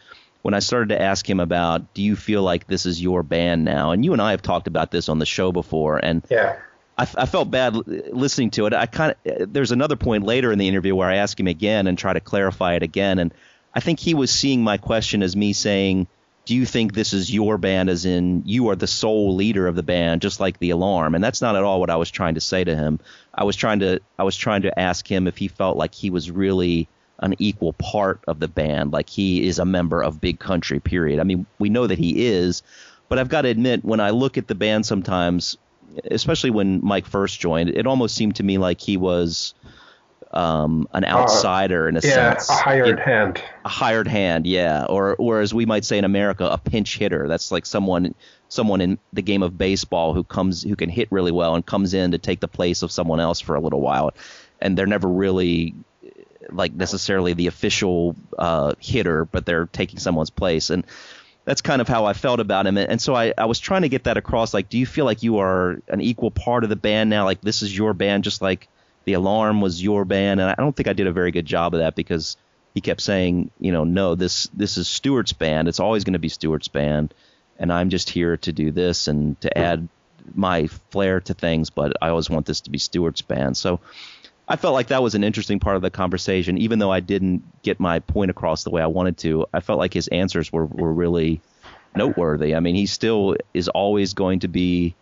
when I started to ask him about, do you feel like this is your band now? And you and I have talked about this on the show before, and Yeah. I, I felt bad listening to it. I kind of there's another point later in the interview where I ask him again and try to clarify it again, and I think he was seeing my question as me saying, "Do you think this is your band? As in you are the sole leader of the band, just like the Alarm?" And that's not at all what I was trying to say to him. I was trying to I was trying to ask him if he felt like he was really an equal part of the band, like he is a member of Big Country. Period. I mean, we know that he is, but I've got to admit, when I look at the band sometimes, especially when Mike first joined, it almost seemed to me like he was um, an outsider in a Yeah, sense. a hired In- hand. a hired hand, yeah, or or as we might say in America, a pinch hitter. That's like someone someone in the game of baseball who comes who can hit really well and comes in to take the place of someone else for a little while, and they're never really like necessarily the official uh, hitter, but they're taking someone's place and. That's kind of how I felt about him, and so I, I was trying to get that across. Like, do you feel like you are an equal part of the band now? Like, this is your band, just like the Alarm was your band, and I don't think I did a very good job of that because he kept saying, you know, no, this this is Stuart's band. It's always going to be Stuart's band, and I'm just here to do this and to add my flair to things. But I always want this to be Stuart's band. So I felt like that was an interesting part of the conversation, even though I didn't get my point across the way I wanted to. I felt like his answers were were really noteworthy. I mean, he still is always going to be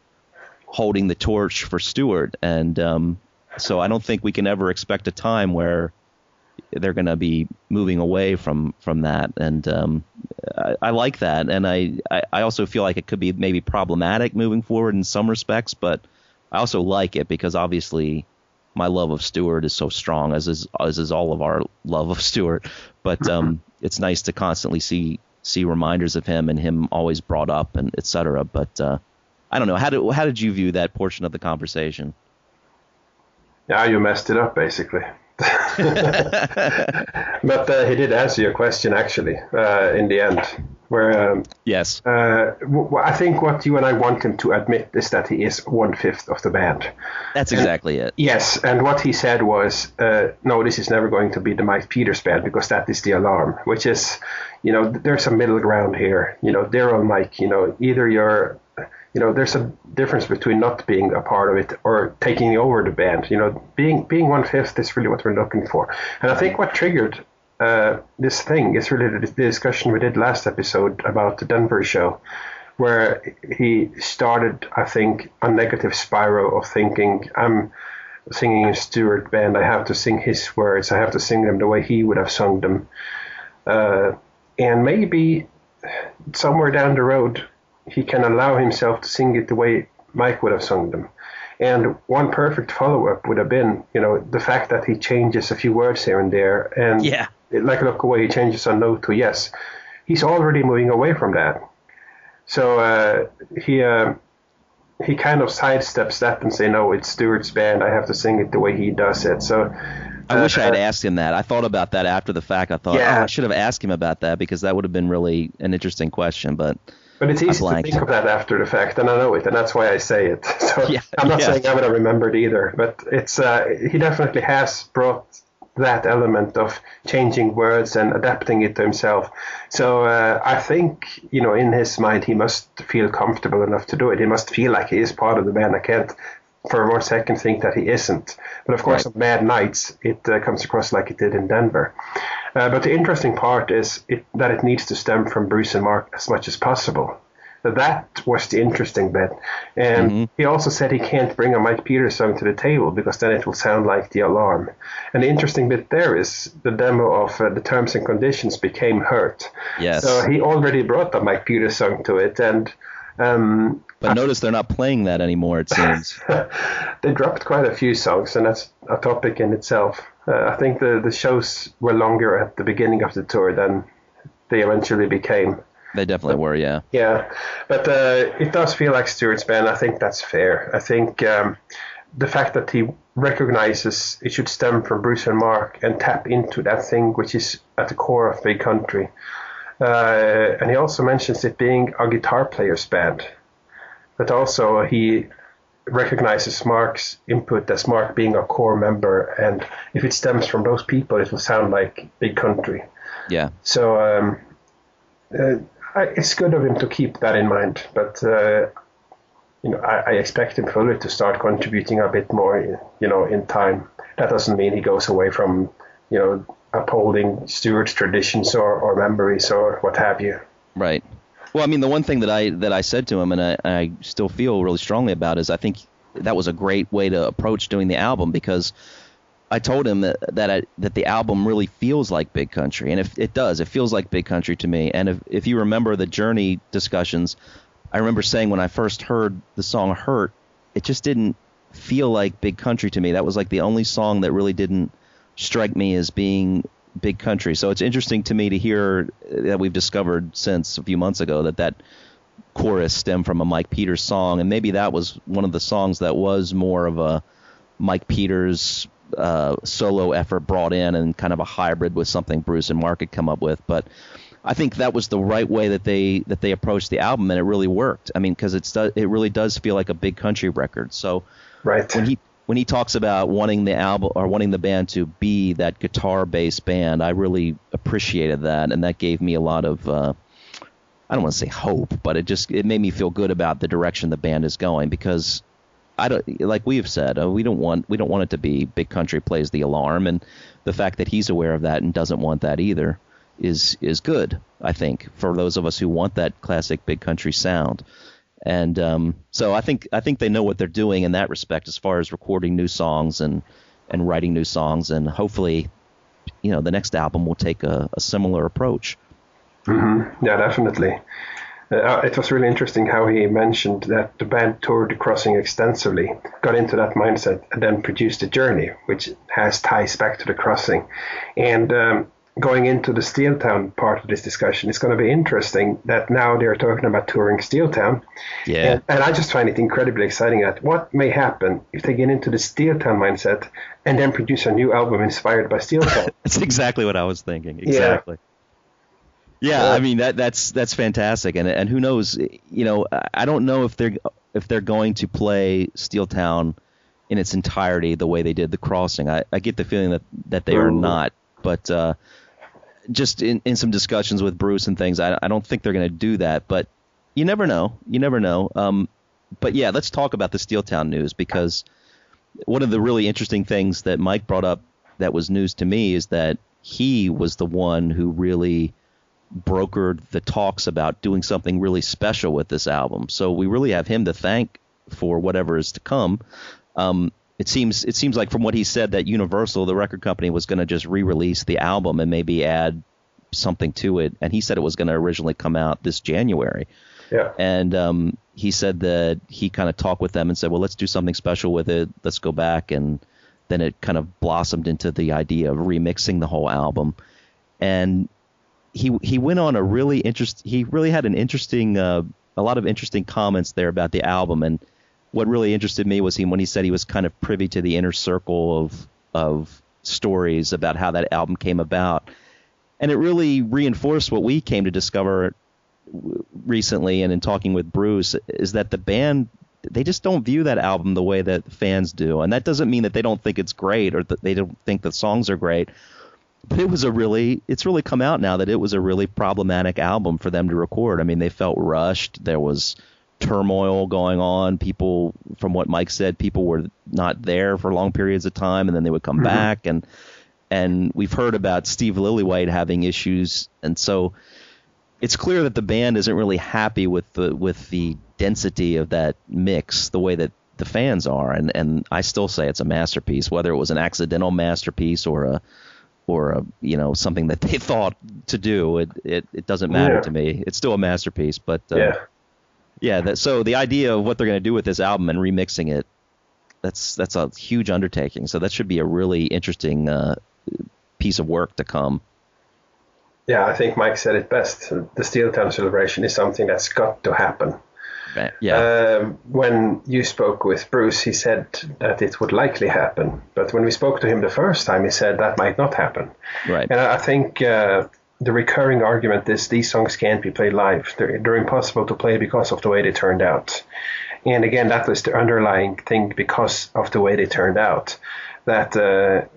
holding the torch for Stuart, and um, so I don't think we can ever expect a time where they're going to be moving away from from that. And um, I, I like that, and I, I I also feel like it could be maybe problematic moving forward in some respects, but I also like it because obviously my love of Stuart is so strong, as is as is all of our love of Stuart. But <laughs> um, it's nice to constantly see see reminders of him and him always brought up and et cetera. But uh, I don't know how did how did you view that portion of the conversation? Yeah, you messed it up basically. <laughs> but uh, he did answer your question actually uh, in the end, where um, Yes. uh, w- w- I think what you and I want him to admit is that he is one fifth of the band. That's exactly it. Yes, and what he said was, uh, no, this is never going to be the Mike Peters band because that is the alarm, which is, you know, there's a middle ground here. You know, they're Mike. You know, either you're, you know, there's a difference between not being a part of it or taking over the band. You know, being being one fifth is really what we're looking for. And I think what triggered uh, this thing is really the, the discussion we did last episode about the Denver show where he started, I think, a negative spiral of thinking, I'm singing in Stuart band, I have to sing his words, I have to sing them the way he would have sung them. Uh, and maybe somewhere down the road, he can allow himself to sing it the way Mike would have sung them. And one perfect follow up would have been, you know, the fact that he changes a few words here and there. And Yeah. like look away, he changes a no to yes. He's already moving away from that. So uh, he uh, he kind of sidesteps that and say, no, it's Stuart's band. I have to sing it the way he does it. So I wish I had uh, asked him that. I thought about that after the fact. I thought, Yeah. oh, I should have asked him about that because that would have been really an interesting question. But But it's easy to think of that after the fact, and I know it, and that's why I say it. <laughs> So Yeah, I'm not yeah. saying I would have remembered either, but it's uh, he definitely has brought that element of changing words and adapting it to himself. So uh, I think you know in his mind he must feel comfortable enough to do it. He must feel like he is part of the band. I can't for one second think that he isn't. But of course, Right. on bad nights, it uh, comes across like it did in Denver. Uh, but the interesting part is it, that it needs to stem from Bruce and Mark as much as possible. That was the interesting bit. And he also said he can't bring a Mike Peters song to the table because then it will sound like the alarm. And the interesting bit there is the demo of uh, the terms and conditions became hurt. yes. So he already brought the Mike Peters song to it. And um, but notice they're not playing that anymore. It seems. <laughs> they dropped quite a few songs, and that's a topic in itself. Uh, I think the, the shows were longer at the beginning of the tour than they eventually became. they definitely were. Yeah. Yeah, but uh, it does feel like Stuart's band. I think that's fair. I think um, the fact that he recognizes it should stem from Bruce and Mark and tap into that thing which is at the core of Big Country. Uh, and he also mentions it being a guitar player's band. but also he recognizes Mark's input as Mark being a core member, and if it stems from those people, it will sound like Big Country. Yeah. So um, uh, I, it's good of him to keep that in mind, but uh, you know I, I, expect him fully to start contributing a bit more, you know, in time. That doesn't mean he goes away from you know upholding Stuart's traditions or, or memories or what have you. Right. Well, I mean, the one thing that I that I said to him, and I, I still feel really strongly about, is I think that was a great way to approach doing the album because I told him that that I, that the album really feels like Big Country, and if it does, it feels like Big Country to me. And if if you remember the Journey discussions, I remember saying when I first heard the song "Hurt," it just didn't feel like Big Country to me. That was like the only song that really didn't strike me as being big country. So it's interesting to me to hear that we've discovered since a few months ago that that chorus stemmed from a Mike Peters song, and maybe that was one of the songs that was more of a Mike Peters uh, solo effort brought in and kind of a hybrid with something Bruce and Mark had come up with. But I think that was the right way that they that they approached the album, and it really worked. I mean, because it's it really does feel like a big country record. So right. when he when he talks about wanting the album or wanting the band to be that guitar based band, I really appreciated that, and that gave me a lot of uh, I don't want to say hope, but it just it made me feel good about the direction the band is going because I don't like we have said uh, we don't want we don't want it to be Big Country plays the alarm, and the fact that he's aware of that and doesn't want that either is is good. I think for those of us who want that classic Big Country sound. And um, so I think I think they know what they're doing in that respect, as far as recording new songs and and writing new songs, and hopefully, you know, the next album will take a, a similar approach. Mm-hmm. Yeah, definitely. Uh, it was really interesting how he mentioned that the band toured the crossing extensively, got into that mindset, and then produced a journey, which has ties back to the crossing. And um, going into the Steeltown part of this discussion, it's going to be interesting that now they're talking about touring Steeltown. Yeah. And, and, I just find it incredibly exciting that what may happen if they get into the Steeltown mindset and then produce a new album inspired by Steeltown. <laughs> that's exactly what I was thinking. Exactly. Yeah. yeah, I mean that that's that's fantastic, and and who knows? You know, I don't know if they're if they're going to play Steeltown in its entirety the way they did the Crossing. I, I get the feeling that that they are not, but uh, just in, in some discussions with Bruce and things, I, I don't think they're going to do that. But you never know. You never know. Um, but yeah, let's talk about the Steeltown news because one of the really interesting things that Mike brought up that was news to me is that he was the one who really brokered the talks about doing something really special with this album. So we really have him to thank for whatever is to come. Um, it seems it seems like from what he said that Universal, the record company, was going to just re-release the album and maybe add something to it. And he said it was going to originally come out this January. Yeah. And um, he said that he kind of talked with them and said, well, let's do something special with it. Let's go back. And then it kind of blossomed into the idea of remixing the whole album. And he he went on a really interest. He really had an interesting, uh, a lot of interesting comments there about the album. And what really interested me was he when he said he was kind of privy to the inner circle of of stories about how that album came about, and it really reinforced what we came to discover recently and in talking with Bruce is that the band they just don't view that album the way that fans do, and that doesn't mean that they don't think it's great or that they don't think the songs are great. But it was a really, it's really come out now that it was a really problematic album for them to record. I mean, they felt rushed. There was turmoil going on. People, from what Mike said, people were not there for long periods of time, and then they would come mm-hmm. back. And and we've heard about Steve Lillywhite having issues, and so it's clear that the band isn't really happy with the with the density of that mix, the way that the fans are. And and I still say it's a masterpiece, whether it was an accidental masterpiece or a or a you know something that they <laughs> thought to do. It it, it doesn't matter yeah. to me. It's still a masterpiece, but uh, yeah yeah, that, so the idea of what they're going to do with this album and remixing it, that's that's a huge undertaking. So that should be a really interesting uh, piece of work to come. Yeah, I think Mike said it best. The Steeltown celebration is something that's got to happen. Yeah. Um, when you spoke with Bruce, he said that it would likely happen. But when we spoke to him the first time, he said that might not happen. Right. And I think uh, the recurring argument is these songs can't be played live. They're, they're impossible to play because of the way they turned out. And again, that was the underlying thing because of the way they turned out. That uh,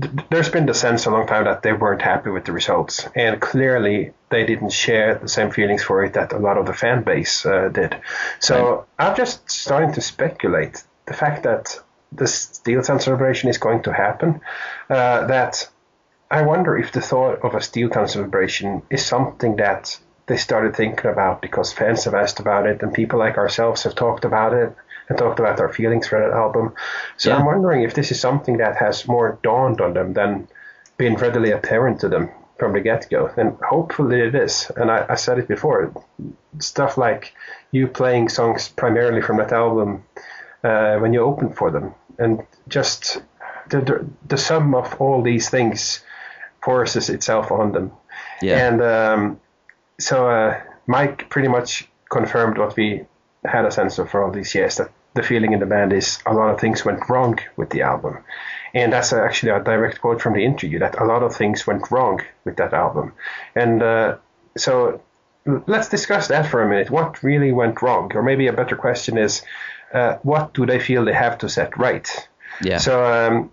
th- there's been the sense a long time that they weren't happy with the results, and clearly they didn't share the same feelings for it that a lot of the fan base uh, did. So I'm just starting to speculate the fact that the Steeltown celebration is going to happen. Uh, that I wonder if the thought of a Steeltown celebration is something that they started thinking about because fans have asked about it and people like ourselves have talked about it and talked about our feelings for that album. So Yeah. I'm wondering if this is something that has more dawned on them than been readily apparent to them from the get go. And hopefully it is. And I, I said it before stuff like you playing songs primarily from that album uh, when you open for them. And just the, the, the sum of all these things forces itself on them. Yeah. And um, so uh, Mike pretty much confirmed what we had a sense of for all these years that the feeling in the band is a lot of things went wrong with the album. And that's actually a direct quote from the interview that a lot of things went wrong with that album. And uh, so let's discuss that for a minute. What really went wrong? Or maybe a better question is uh, what do they feel they have to set right? yeah. So um,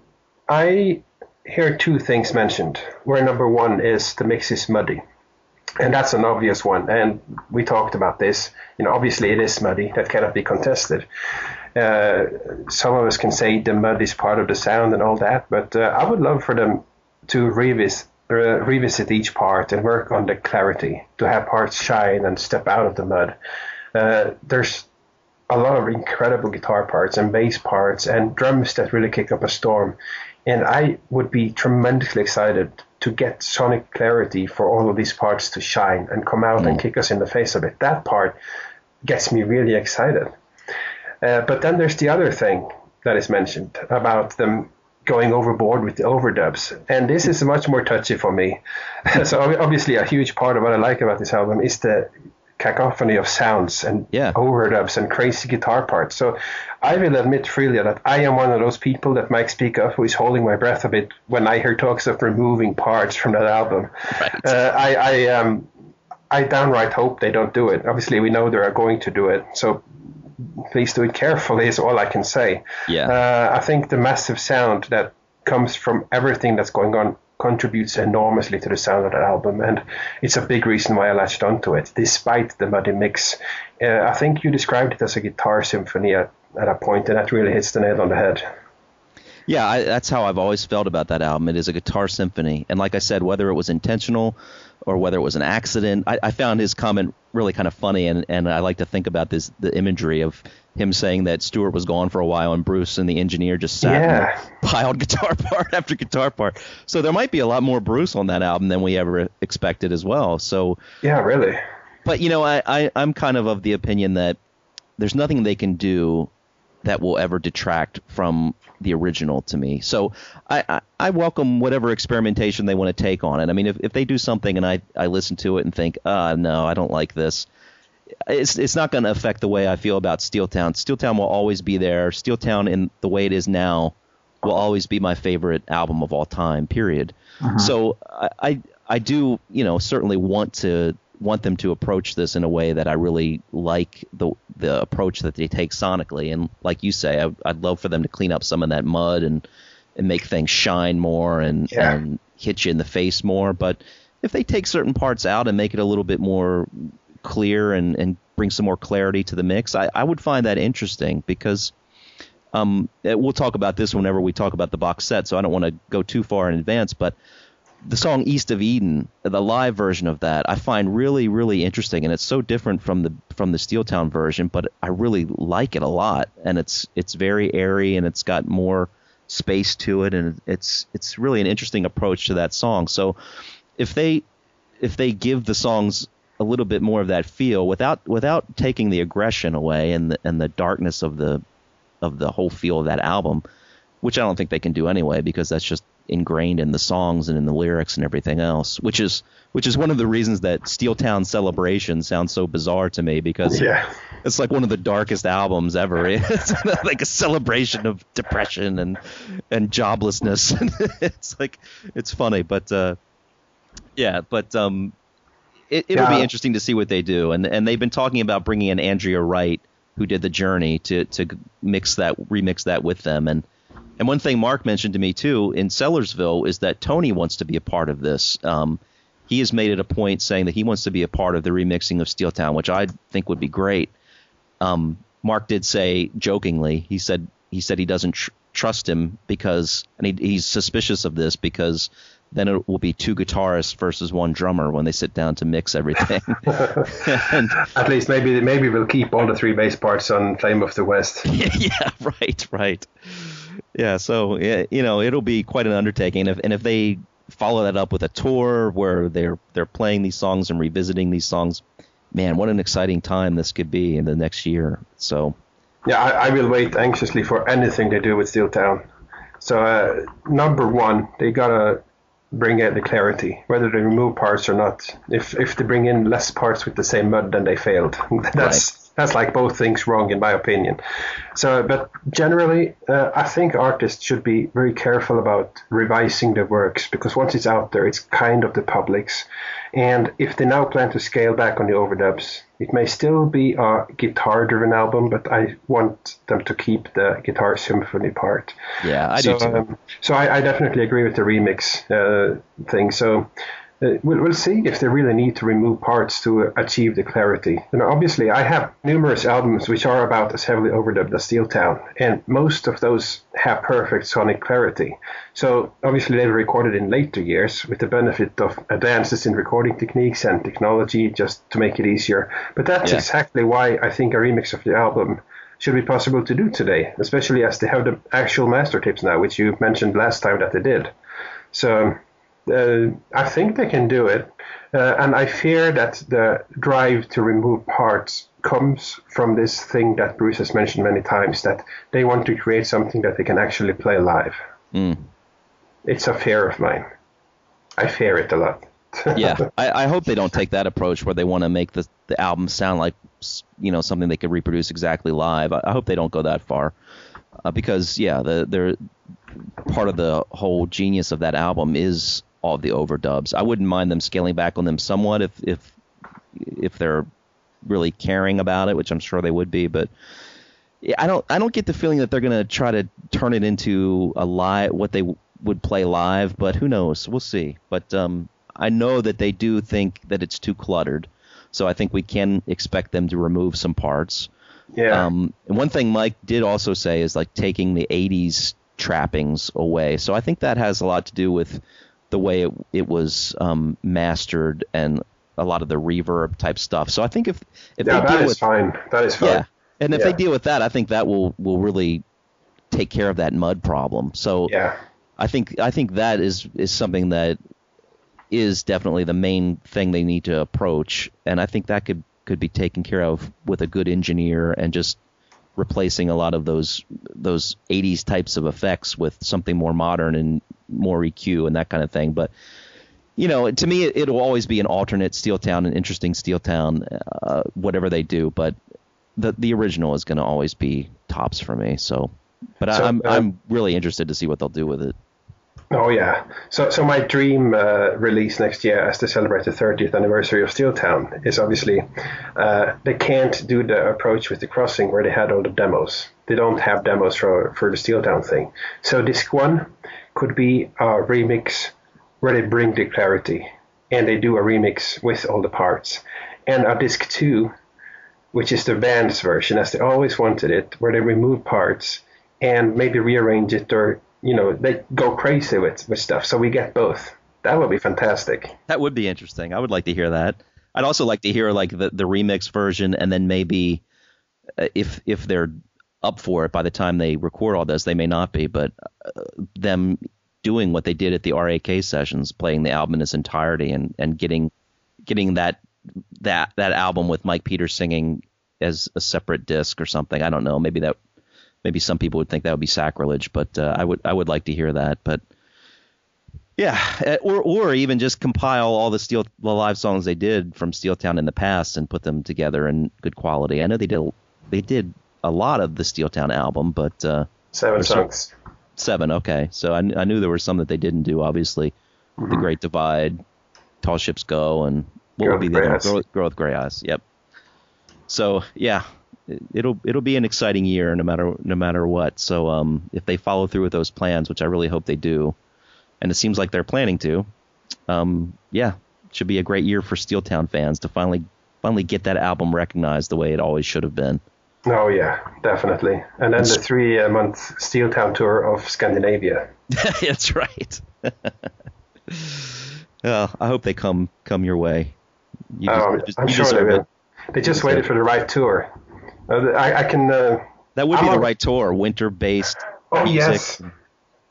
I hear two things mentioned. Where number one is the mix is muddy, and that's an obvious one. And we talked about this. You know, obviously it is muddy. That cannot be contested. Uh, some of us can say the mud is part of the sound and all that, but uh, I would love for them to revisit revisit each part and work on the clarity to have parts shine and step out of the mud. Uh, there's a lot of incredible guitar parts and bass parts and drums that really kick up a storm. And I would be tremendously excited to get sonic clarity for all of these parts to shine and come out and kick us in the face a bit. That part gets me really excited. Uh, but then there's the other thing that is mentioned about them going overboard with the overdubs. And this is much more touchy for me. <laughs> so obviously a huge part of what I like about this album is the cacophony of sounds and Yeah. overdubs and crazy guitar parts. So I will admit freely that I am one of those people that Mike speak of who is holding my breath a bit when I hear talks of removing parts from that album. Right. Uh, I, I, um, I downright hope they don't do it. Obviously, we know they are going to do it. So please do it carefully is all I can say. Yeah. Uh, I think the massive sound that comes from everything that's going on contributes enormously to the sound of that album, and it's a big reason why I latched onto it, despite the muddy mix. Uh, I think you described it as a guitar symphony at, at a point, and that really hits the nail on the head. Yeah, I, that's how I've always felt about that album. It is a guitar symphony, and like I said, whether it was intentional or whether it was an accident, I, I found his comment really kind of funny, and, and I like to think about this the imagery of him saying that Stuart was gone for a while and Bruce and the engineer just sat Yeah. and <laughs> piled guitar part after guitar part. So there might be a lot more Bruce on that album than we ever expected as well. So Yeah, really. but you know, I, I I'm kind of of the opinion that there's nothing they can do that will ever detract from the original to me. So I, I, I welcome whatever experimentation they want to take on it. I mean, if, if they do something and I, I listen to it and think, ah, no, I don't like this, it's it's not going to affect the way I feel about Steeltown. Steeltown will always be there. Steeltown in the way it is now will always be my favorite album of all time. Period. Uh-huh. So I, I I do you know certainly want to want them to approach this in a way that I really like the the approach that they take sonically. And like you say, I, I'd love for them to clean up some of that mud and and make things shine more and Yeah. and hit you in the face more. But if they take certain parts out and make it a little bit more clear and, and bring some more clarity to the mix, I, I would find that interesting because um, eh, we'll talk about this whenever we talk about the box set, so I don't want to go too far in advance. But the song "East of Eden," the live version of that, I find really, really interesting, and it's so different from the from the Steeltown version, but I really like it a lot, and it's it's very airy and it's got more space to it, and it's it's really an interesting approach to that song. So if they if they give the songs a little bit more of that feel without without taking the aggression away and the and the darkness of the of the whole feel of that album, which I don't think they can do anyway because that's just ingrained in the songs and in the lyrics and everything else. Which is which is one of the reasons that Steeltown Celebration sounds so bizarre to me because Yeah. it's like one of the darkest albums ever. <laughs> It's like a celebration of depression and and joblessness. <laughs> it's like it's funny, but uh, yeah, but um, it, it'll be interesting to see what they do. And and they've been talking about bringing in Andrea Wright, who did the Journey to to mix that remix that with them and. And one thing Mark mentioned to me too in Sellersville is that Tony wants to be a part of this. Um, he has made it a point saying that he wants to be a part of the remixing of Steeltown, which I think would be great. Um, Mark did say jokingly, he said he said he doesn't tr- trust him because, and he, he's suspicious of this because then it will be two guitarists versus one drummer when they sit down to mix everything. <laughs> <laughs> and, At least maybe maybe we'll keep all the three bass parts on Flame of the West. <laughs> yeah, right, right. Yeah, so you know it'll be quite an undertaking, if, and if they follow that up with a tour where they're they're playing these songs and revisiting these songs, man, what an exciting time this could be in the next year. So Yeah, I, I will wait anxiously for anything they do with Steeltown. So uh, number one, they gotta bring out the clarity, whether they remove parts or not. If if they bring in less parts with the same mud, then they failed. <laughs> That's that's like both things wrong in my opinion. So, but generally, uh, I think artists should be very careful about revising their works because once it's out there, it's kind of the public's. And if they now plan to scale back on the overdubs, it may still be a guitar-driven album, but I want them to keep the guitar symphony part. yeah, I so, do too. Um, so I, I definitely agree with the remix uh, thing. So we'll, we'll see if they really need to remove parts to uh, achieve the clarity. You know, obviously, I have numerous albums which are about as heavily overdubbed as Steeltown, and most of those have perfect sonic clarity. So obviously, they were recorded in later years with the benefit of advances in recording techniques and technology just to make it easier. But that's Yeah. exactly why I think a remix of the album should be possible to do today, especially as they have the actual master tapes now, which you mentioned last time that they did. So uh, I think they can do it, uh, and I fear that the drive to remove parts comes from this thing that Bruce has mentioned many times that they want to create something that they can actually play live. Mm. It's a fear of mine. I fear it a lot. <laughs> yeah, I, I hope they don't take that approach where they want to make the the album sound like you know something they could reproduce exactly live. I, I hope they don't go that far, uh, because yeah, the they're part of the whole genius of that album is all of the overdubs. I wouldn't mind them scaling back on them somewhat if if if they're really caring about it, which I'm sure they would be, but. Yeah, I don't. I don't get the feeling that they're gonna try to turn it into a live what they w- would play live, but who knows? We'll see. But um, I know that they do think that it's too cluttered, so I think we can expect them to remove some parts. yeah. Um, and one thing Mike did also say is like taking the '80s trappings away. So I think that has a lot to do with the way it, it was um, mastered and a lot of the reverb type stuff. So I think if if yeah, they that deal is with fine. That is fine. yeah. And if Yeah. they deal with that, I think that will will really take care of that mud problem. So Yeah. I think I think that is is something that is definitely the main thing they need to approach, and I think that could could be taken care of with a good engineer and just replacing a lot of those those 80s types of effects with something more modern and more EQ and that kind of thing. But you know, to me, it, it'll always be an alternate Steeltown, an interesting Steeltown, uh, whatever they do. But the the original is going to always be tops for me. So, but So, I, I'm uh, I'm really interested to see what they'll do with it. Oh yeah. So so my dream uh, release next year, as to celebrate the 30th anniversary of Steeltown, is obviously uh, they can't do the approach with the crossing where they had all the demos. They don't have demos for for the Steeltown thing. So disc one could be a remix where they bring the clarity and they do a remix with all the parts, and a disc two, which is the band's version as they always wanted it, where they remove parts and maybe rearrange it or you know they go crazy with with stuff so we get both that would be fantastic That would be interesting. I would like to hear that. I'd also like to hear like the, the remix version, and then maybe uh, if if they're up for it by the time they record all this, they may not be, but uh, them doing what they did at the RAK sessions, playing the album in its entirety, and and getting getting that that that album with Mike Peters singing as a separate disc or something. I don't know. Maybe that maybe some people would think that would be sacrilege, but uh, I would I would like to hear that. But yeah, uh, or or even just compile all the steel the live songs they did from Steeltown in the past and put them together in good quality. I know they did they did a lot of the Steeltown album, but uh, seven songs seven. Okay, so I, I knew there were some that they didn't do. Obviously, the Great Divide, Tall Ships Go, and what Girl would be the Gray other Eyes. Girl, Girl with Gray Eyes? Yep. So yeah, it'll it'll be an exciting year no matter no matter what. So um, if they follow through with those plans, which I really hope they do, and it seems like they're planning to, um, yeah, should be a great year for Steeltown fans to finally finally get that album recognized the way it always should have been. Oh yeah, definitely. And then the three uh, month Steeltown tour of Scandinavia. <laughs> That's right. <laughs> well, I hope they come come your way. You oh, I'm you sure they will. It. They just waited for the right tour. Uh, I, I, can. Uh, that would I'm be the right tour, winter based. Oh music. yes.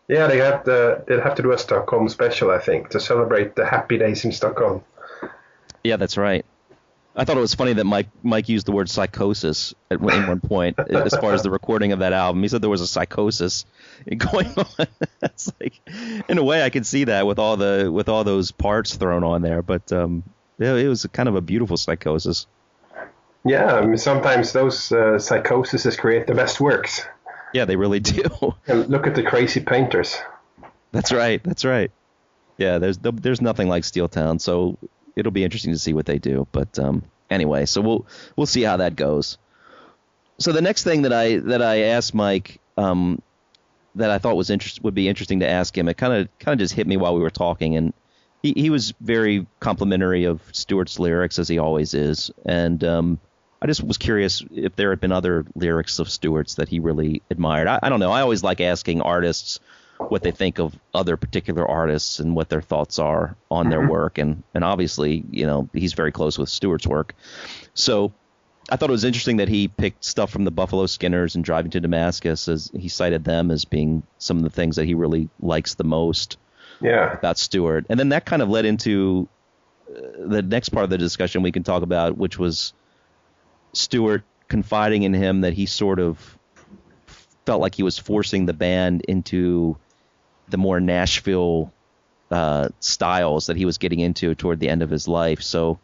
Yeah, they have the they have to do a Stockholm special, I think, to celebrate the happy days in Stockholm. Yeah, that's right. I thought it was funny that Mike Mike used the word psychosis at one, one point <laughs> as far as the recording of that album. He said there was a psychosis <laughs> going on. it's like, in a way, I could see that with all the with all those parts thrown on there, but um, it, it was kind of a beautiful psychosis. Yeah, I mean, sometimes those uh, psychoses create the best works. Yeah, they really do. <laughs> and look at the crazy painters. That's right. That's right. Yeah, there's there's nothing like Steeltown, so it'll be interesting to see what they do. But um, anyway, so we'll we'll see how that goes. So the next thing that I that I asked Mike um, that I thought was interest would be interesting to ask him. It kind of kind of just hit me while we were talking, and he, he was very complimentary of Stuart's lyrics as he always is, and um, I just was curious if there had been other lyrics of Stuart's that he really admired. I, I don't know. I always like asking artists what they think of other particular artists and what their thoughts are on mm-hmm. their work, and and obviously, you know, he's very close with Stuart's work, so. I thought it was interesting that he picked stuff from the Buffalo Skinners and Driving to Damascus as he cited them as being some of the things that he really likes the most yeah. about Stuart. And then that kind of led into uh, the next part of the discussion we can talk about, which was Stuart confiding in him that he sort of felt like he was forcing the band into the more Nashville uh, styles that he was getting into toward the end of his life. So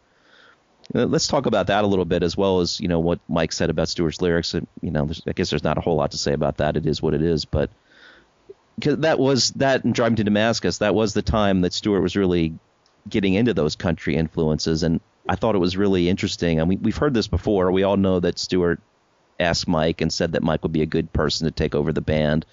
uh, let's talk about that a little bit, as well as you know what Mike said about Stuart's lyrics. You know, I guess there's not a whole lot to say about that. It is what it is, but because that was that and driving to Damascus, that was the time that Stuart was really getting into those country influences, and I thought it was really interesting. And we, we've heard this before. We all know that Stuart asked Mike and said that Mike would be a good person to take over the band,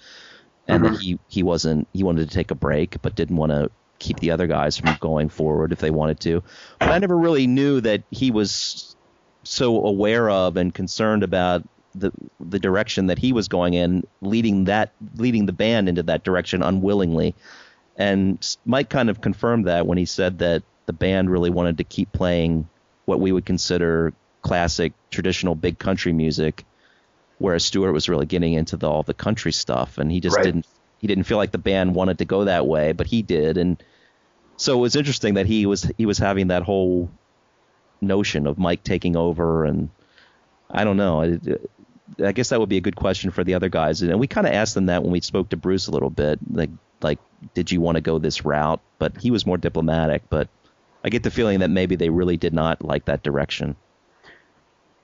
and mm-hmm. that he he wasn't he wanted to take a break, but didn't want to keep the other guys from going forward if they wanted to. But I never really knew that he was so aware of and concerned about the the direction that he was going in, leading that leading the band into that direction unwillingly. And Mike kind of confirmed that when he said that the band really wanted to keep playing what we would consider classic, traditional big country music, whereas Stuart was really getting into the, all the country stuff, and he just right. didn't he didn't feel like the band wanted to go that way, but he did, and so it was interesting that he was he was having that whole notion of Mike taking over, and I don't know. I, I guess that would be a good question for the other guys, and we kind of asked them that when we spoke to Bruce a little bit, like like did you want to go this route? But he was more diplomatic, but I get the feeling that maybe they really did not like that direction.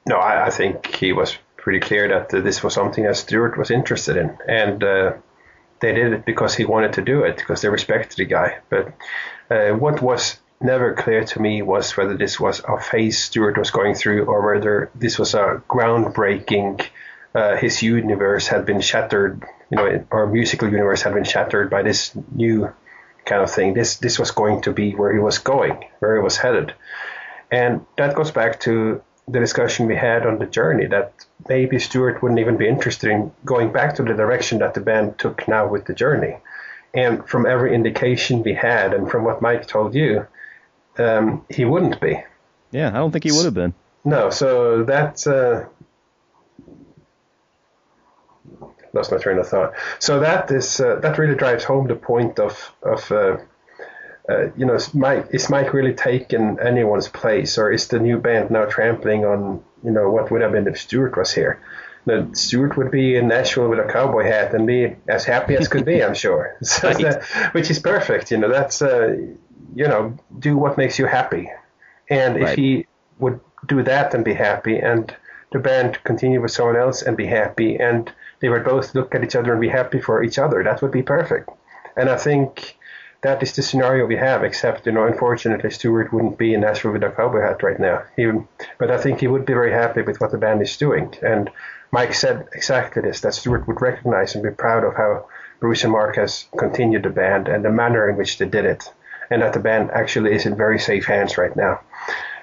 No, I, I think he was pretty clear that this was something that Stuart was interested in, and uh, they did it because he wanted to do it because they respected the guy. But uh, what was never clear to me was whether this was a phase Stuart was going through or whether this was a groundbreaking. Uh, his universe had been shattered, you know, our musical universe had been shattered by this new kind of thing. This this was going to be where he was going, where he was headed, and that goes back to the discussion we had on the journey that maybe Stuart wouldn't even be interested in going back to the direction that the band took now with the journey. And from every indication we had, and from what Mike told you, um, he wouldn't be. Yeah, I don't think he would have been. No, so that's uh, lost my train of thought. So that is uh, that really drives home the point of of uh, uh, you know, is Mike is Mike really taking anyone's place, or is the new band now trampling on you know what would have been if Stuart was here? Now, Stuart would be in Nashville with a cowboy hat and be as happy as could be, I'm <laughs> sure. <laughs> So right. that, which is perfect. You know, that's uh, you know, do what makes you happy, and right. if he would do that and be happy, and the band continue with someone else and be happy, and they would both look at each other and be happy for each other. That would be perfect. And I think that is the scenario we have. Except, you know, unfortunately, Stuart wouldn't be in Nashville with a cowboy hat right now. He, but I think he would be very happy with what the band is doing. And Mike said exactly this: that Stuart would recognize and be proud of how Bruce and Mark has continued the band and the manner in which they did it, and that the band actually is in very safe hands right now.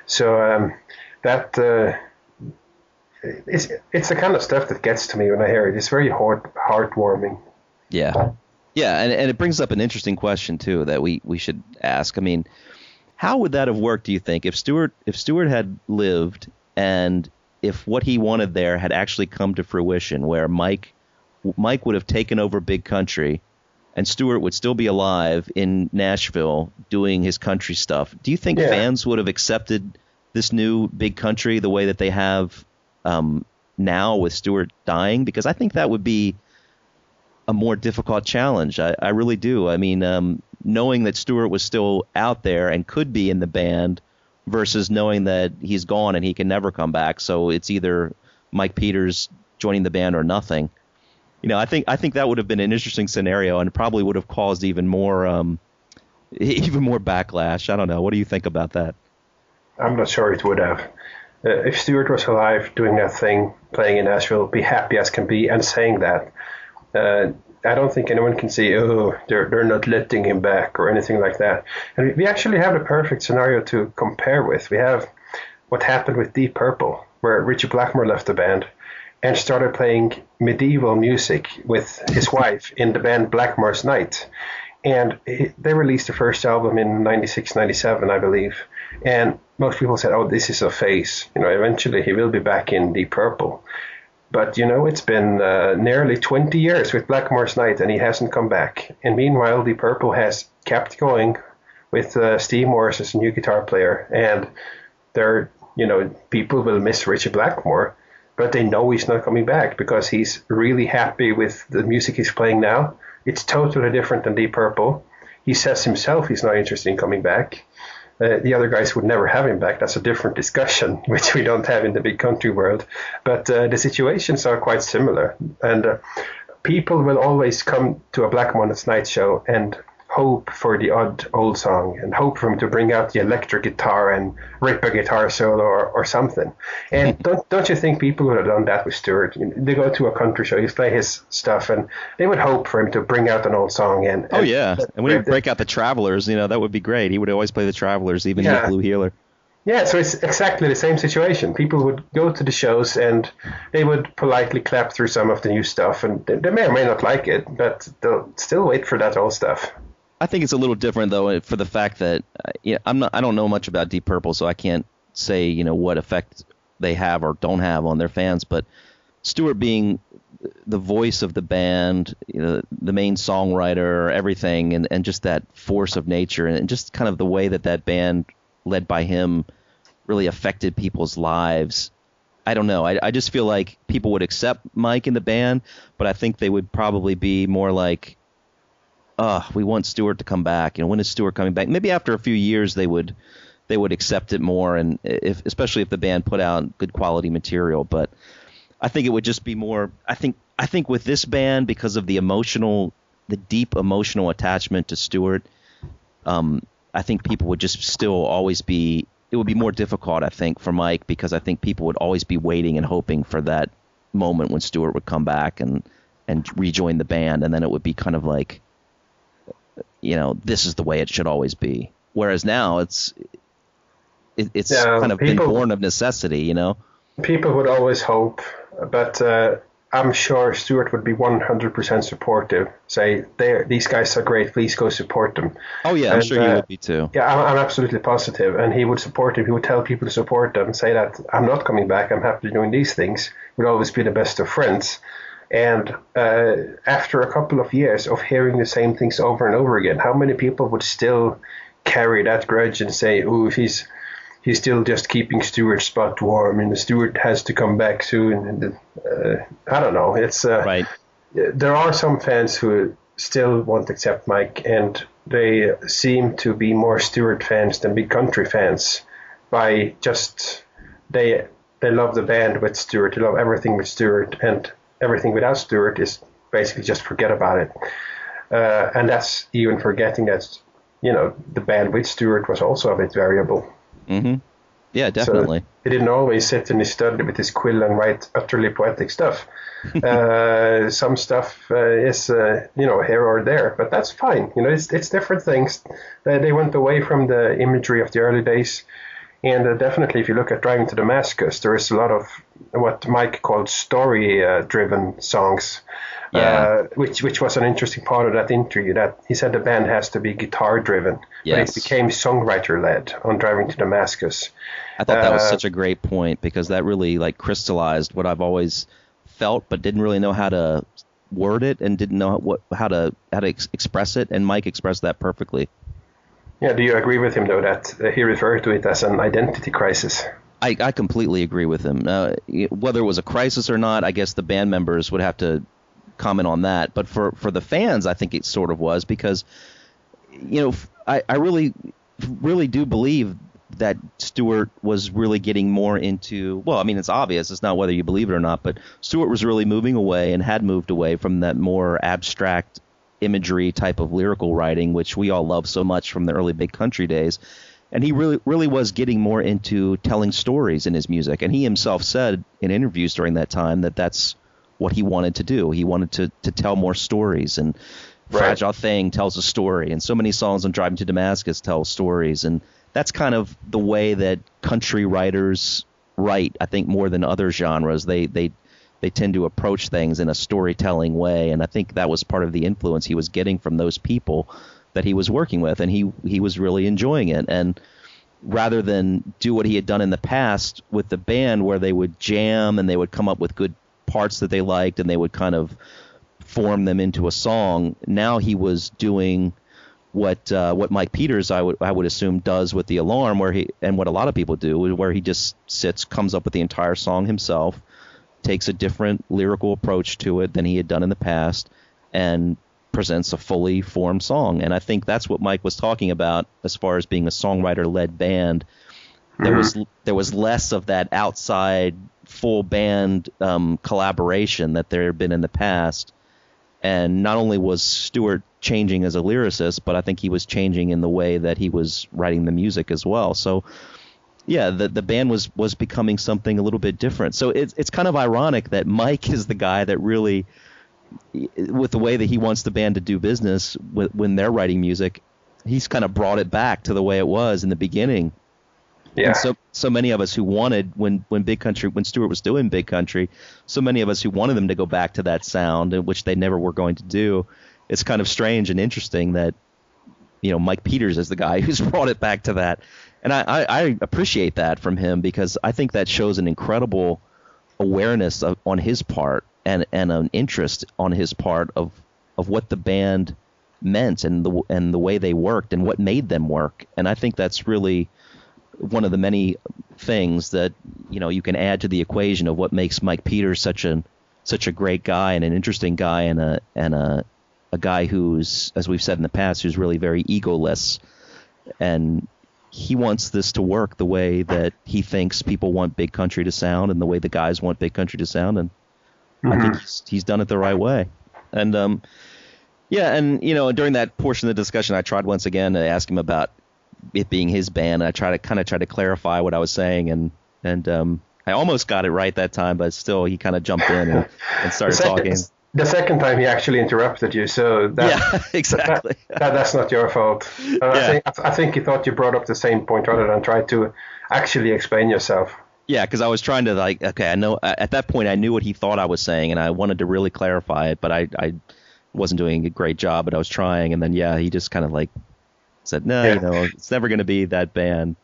So um, that. Uh, it's it's the kind of stuff that gets to me when I hear it. It's very heart heartwarming. Yeah, yeah, and and it brings up an interesting question too that we we should ask. I mean, how would that have worked? Do you think if Stuart if Stuart had lived and if what he wanted there had actually come to fruition, where Mike Mike would have taken over Big Country, and Stuart would still be alive in Nashville doing his country stuff. Do you think Yeah. fans would have accepted this new Big Country the way that they have um, now with Stuart dying? Because I think that would be a more difficult challenge. I, I really do. I mean, um, knowing that Stuart was still out there and could be in the band versus knowing that he's gone and he can never come back. So it's either Mike Peters joining the band or nothing. You know, I think I think that would have been an interesting scenario and probably would have caused even more um, <laughs> even more backlash. I don't know. What do you think about that? I'm not sure it would have. Uh, if Stuart was alive doing that thing, playing in Nashville, be happy as can be, and saying that, uh, I don't think anyone can say, oh, they're, they're not letting him back or anything like that. And we- actually have the perfect scenario to compare with. We have what happened with Deep Purple, where Ritchie Blackmore left the band and started playing medieval music with his wife in the band Blackmore's Night. And he- they released the first album in 96, 97, I believe. And most people said, oh, this is a phase. You know, eventually he will be back in Deep Purple. But, you know, it's been uh, nearly 20 years with Blackmore's Night and he hasn't come back. And meanwhile, Deep Purple has kept going with uh, Steve Morse as a new guitar player. And they're, you know, people will miss Ritchie Blackmore, but they know he's not coming back because he's really happy with the music he's playing now. It's totally different than Deep Purple. He says himself he's not interested in coming back. Uh, the other guys would never have him back. That's a different discussion, <laughs> which we don't have in the big country world. But uh, the situations are quite similar. And uh, people will always come to a Blackmore's Night show and hope for the odd old song and hope for him to bring out the electric guitar and rip a guitar solo or, or something. And <laughs> don't don't you think people would have done that with Stuart? They go to a country show, you play his stuff, and they would hope for him to bring out an old song. And Oh yeah, and when he would break out the Travelers, you know that would be great. He would always play the Travelers, even Yeah. Blue Healer. Yeah, so it's exactly the same situation. People would go to the shows and they would politely clap through some of the new stuff, and they, they may or may not like it, but they'll still wait for that old stuff. I think it's a little different though, for the fact that uh, yeah, I'm not, I don't know much about Deep Purple, so I can't say you know what effect they have or don't have on their fans. But Stuart being the voice of the band, you know, the main songwriter, everything, and, and just that force of nature, and just kind of the way that that band, led by him, really affected people's lives. I don't know. I, I just feel like people would accept Mike in the band, but I think they would probably be more like, uh, we want Stuart to come back. You know, when is Stuart coming back? Maybe after a few years they would they would accept it more, and if especially if the band put out good quality material. But I think it would just be more. I think I think with this band because of the emotional, the deep emotional attachment to Stuart, um, I think people would just still always be. It would be more difficult, I think, for Mike because I think people would always be waiting and hoping for that moment when Stuart would come back and and rejoin the band, and then it would be kind of like you know, this is the way it should always be. Whereas now it's it, it's Yeah, kind of people- been born of necessity, you know. People would always hope, but uh, I'm sure Stuart would be 100% supportive. Say, these guys are great, please go support them. Oh yeah, I'm And, sure he uh, would be too. Yeah, I'm, I'm absolutely positive, and he would support him. He would tell people to support them, say that I'm not coming back. I'm happy doing these things. We'll always be the best of friends. And uh, after a couple of years of hearing the same things over and over again, how many people would still carry that grudge and say, "Oh, he's he's still just keeping Stuart's spot warm, and the Stuart has to come back soon." And uh, I don't know. It's uh, Right. there are some fans who still won't accept Mike, and they seem to be more Stuart fans than big country fans. By just they they love the band with Stuart, they love everything with Stuart, and everything without Stuart is basically just forget about it. Uh, and that's even forgetting that you know, the band with Stuart was also a bit variable. Mm-hmm. Yeah, definitely. So he didn't always sit in his study with his quill and write utterly poetic stuff. <laughs> uh, some stuff uh, is, uh, you know, here or there, but that's fine. You know, it's, it's different things. Uh, they went away from the imagery of the early days. And uh, definitely, if you look at Driving to Damascus, there is a lot of what Mike called story-driven songs, Yeah. uh, which which was an interesting part of that interview. That he said the band has to be guitar-driven, but it became songwriter-led on Driving to Damascus. I thought that was Uh, such a great point because that really like crystallized what I've always felt, but didn't really know how to word it and didn't know what how to how to ex- express it. And Mike expressed that perfectly. Yeah, do you agree with him though that uh, he referred to it as an identity crisis? I, I completely agree with him. Uh, whether it was a crisis or not, I guess the band members would have to comment on that. But for, for the fans, I think it sort of was because, you know, I, I really, really do believe that Stuart was really getting more into. Well, I mean, it's obvious. It's not whether you believe it or not, but Stuart was really moving away and had moved away from that more abstract imagery type of lyrical writing, which we all love so much from the early big country days. And he really, really was getting more into telling stories in his music. And he himself said in interviews during that time that that's what he wanted to do. He wanted to, to tell more stories. And Right. Fragile Thing tells a story. And so many songs on Driving to Damascus tell stories. And that's kind of the way that country writers write, I think, more than other genres. They, they, they tend to approach things in a storytelling way. And I think that was part of the influence he was getting from those people that he was working with. And he, he was really enjoying it. And rather than do what he had done in the past with the band where they would jam and they would come up with good parts that they liked and they would kind of form them into a song, now he was doing what uh, what Mike Peters I would I would assume does with the alarm where he and what a lot of people do where he just sits comes up with the entire song himself takes a different lyrical approach to it than he had done in the past and presents a fully formed song and I think that's what Mike was talking about as far as being a songwriter led band there was there was less of that outside full band um, collaboration that there had been in the past and not only was Stuart changing as a lyricist, but I think he was changing in the way that he was writing the music as well. So, yeah, the the band was was becoming something a little bit different. So it's it's kind of ironic that Mike is the guy that really, with the way that he wants the band to do business with, when they're writing music, he's kind of brought it back to the way it was in the beginning. Yeah. And so so many of us who wanted when when Big Country when Stuart was doing Big Country, so many of us who wanted them to go back to that sound, uh, which they never were going to do. It's kind of strange and interesting that you know Mike Peters is the guy <laughs> who's brought it back to that, and I, I, I appreciate that from him because I think that shows an incredible awareness of, on his part and and an interest on his part of of what the band meant and the and the way they worked and what made them work, and I think that's really one of the many things that you know you can add to the equation of what makes Mike Peters such a such a great guy and an interesting guy and a and a a guy who's as we've said in the past who's really very egoless. And he wants this to work the way that he thinks people want big country to sound and the way the guys want big country to sound. And I think he's, he's done it the right way and um yeah and you know during that portion of the discussion I tried once again to ask him about it being his band. I try to kind of try to clarify what I was saying, and and um, I almost got it right that time, but still he kind of jumped in and, and <laughs> The started second, talking. the second time he actually interrupted you, so that, Yeah, <laughs> exactly. that, that- that's not your fault. Uh, I, think, I think he thought you brought up the same point rather than try to actually explain yourself. Yeah, because I was trying to like, okay, I know at that point I knew what he thought I was saying, and I wanted to really clarify it, but I I wasn't doing a great job, but I was trying, and then yeah, he just kind of like said, no, Yeah. you know, it's never going to be that band.